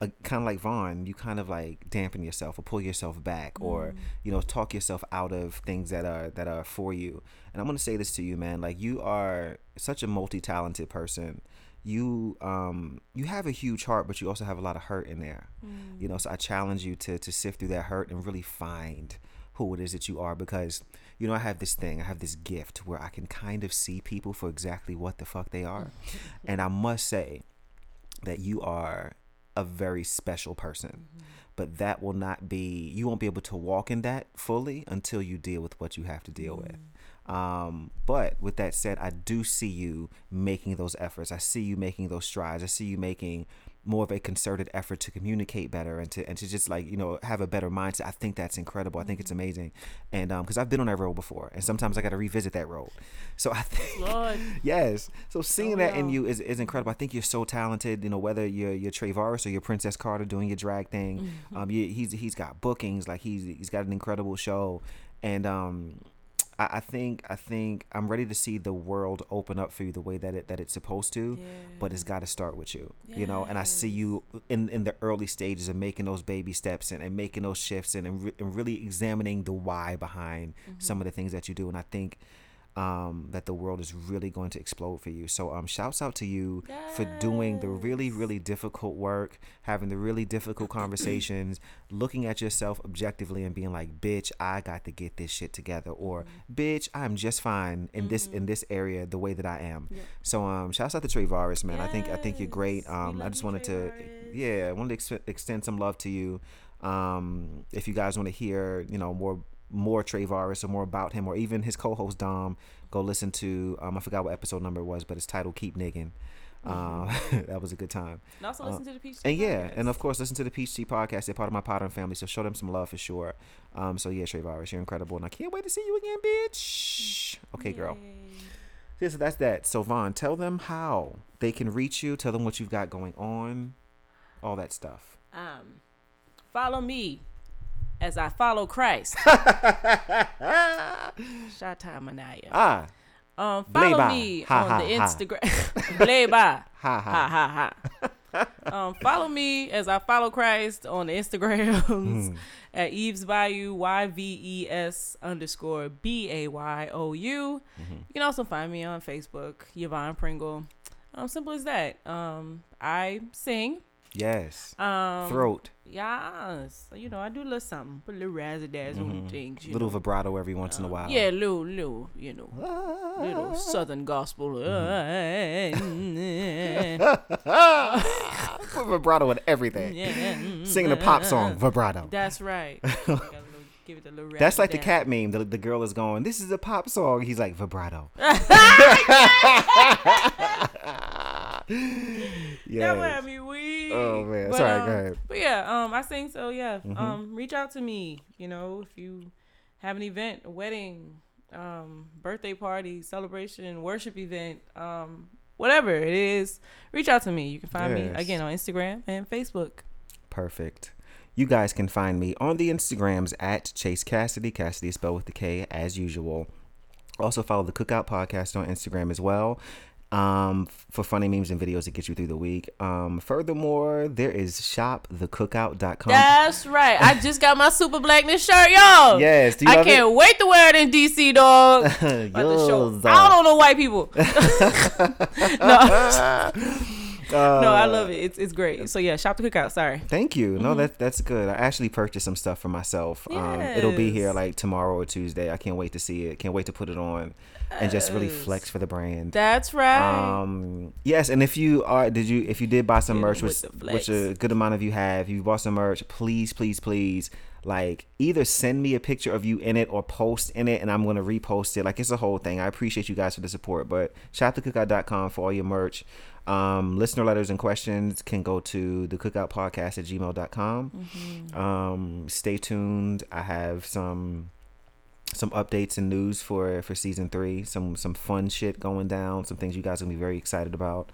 uh, kind of like Vonne. You kind of like dampen yourself or pull yourself back, or you know, talk yourself out of things that are that are for you. And I'm gonna say this to you, man. Like you are such a multi-talented person you um you have a huge heart but you also have a lot of hurt in there. Mm. You know so i challenge you to to sift through that hurt and really find who it is that you are because you know i have this thing i have this gift where i can kind of see people for exactly what the fuck they are. And i must say that you are a very special person. Mm-hmm. But that will not be you won't be able to walk in that fully until you deal with what you have to deal with mm. Um, but with that said, I do see you making those efforts. I see you making those strides. I see you making more of a concerted effort to communicate better and to and to just like you know have a better mindset. I think that's incredible. I think it's amazing, and um, because I've been on that road before, and sometimes I got to revisit that road. So I think Lord. yes. So seeing Oh, that in you is, is incredible. I think you're so talented. You know whether you're you're Travaris or you're Princess Carter doing your drag thing. Mm-hmm. Um, you, he's he's got bookings. Like he's he's got an incredible show, and um. I, I think I think I'm ready to see the world open up for you the way that it that it's supposed to, but it's got to start with you, you know. And I see you in in the early stages of making those baby steps and, and making those shifts and and, re- and really examining the why behind mm-hmm. some of the things that you do. And I think um, that the world is really going to explode for you. So um, shouts out to you for doing the really really difficult work, having the really difficult conversations, looking at yourself objectively and being like, "Bitch, I got to get this shit together," or "Bitch, I'm just fine in this in this area the way that I am." So um, shouts out to Travaris, man. I think I think you're great. Um, I just wanted to, yeah, I wanted to ex- extend some love to you. Um, if you guys want to hear, you know, more more Travaris or more about him, or even his co-host Dom, go listen to. Um, I forgot what episode number it was, but it's titled "Keep Niggin." Um, that was a good time. And also listen to the Peach. Uh, And Tea yeah, and of course, listen to the Peach Tea podcast. They're part of my Potter family, so show them some love for sure. Um, so yeah, Travaris, you're incredible, and I can't wait to see you again, bitch. Okay, girl. Yeah, so that's that. So Vonne, tell them how they can reach you. Tell them what you've got going on, all that stuff. Um, follow me as I follow Christ. Shata Manaya. Ah, Um, follow me Ha, on ha, the. Instagram. Bleba. ha Ha ha. ha um, follow me as I follow Christ on the Instagrams Hmm. at Yves Bayou Y V E S underscore B A Y O U. Mm-hmm. You can also find me on Facebook, Yvonne Pringle. Um, simple as that. Um, I sing. Yes. Um, Throat. Yes, you know I do a little something, put a little razzle dazzle on things. Little know. vibrato every once in a while. Yeah, little, little, you know, Ah. little southern gospel. Put vibrato in everything. Yeah. Singing a pop song, vibrato. That's right. Give it a little That's like the cat meme. The, the girl is going, "This is a pop song." He's like, "Vibrato." That would yeah. have me weak. Oh, man. But, Sorry, um, go ahead. Mm-hmm. But yeah, um, I sing. So yeah, um, reach out to me. You know, if you have an event, a wedding, um, birthday party, celebration, worship event, um, whatever it is, reach out to me. You can find me again on Instagram and Facebook. Perfect. You guys can find me on the Instagrams at Chase Kassidy. Kassidy is spelled with the K as usual. Also follow the Cookout Podcast on Instagram as well. Um, for funny memes and videos to get you through the week. Um, furthermore, there is shopthecookout.com. That's right. I just got my super blackness shirt, y'all. Yes, I can't wait to wear it in DC, dog. About to show Yes. out on the white people. no, no, I love it. It's it's great. So yeah, shop the cookout. Sorry. Thank you. No, that that's good. I actually purchased some stuff for myself. Um, it'll be here like tomorrow or Tuesday. I can't wait to see it. Can't wait to put it on and just really flex for the brand. That's right. Um, yes, and if you are, did you, if you did buy some merch, which, which a good amount of you have, if you bought some merch, please, please, please, like either send me a picture of you in it or post in it, and I'm gonna repost it. Like it's a whole thing. I appreciate you guys for the support, but shopthecookout.com for all your merch. Um, listener letters and questions can go to the cookout podcast at gmail.com. Mm-hmm. Um, stay tuned. I have some some updates and news for for season three. Some some fun shit going down. Some things you guys are gonna be very excited about.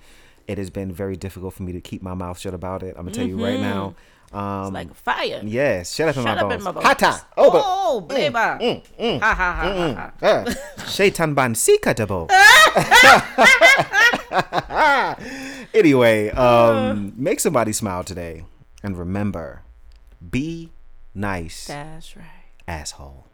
It has been very difficult for me to keep my mouth shut about it. I'm gonna tell you right now. Um, Mm-hmm. it's like fire. yes, shut up in Shut my up in my bones. Hata, oba, Oh, baby. mm, Ha ha ha ha. ha. ah, shaitan ban sikatabo. anyway, um, make somebody smile today, and remember, be nice, That's right. asshole.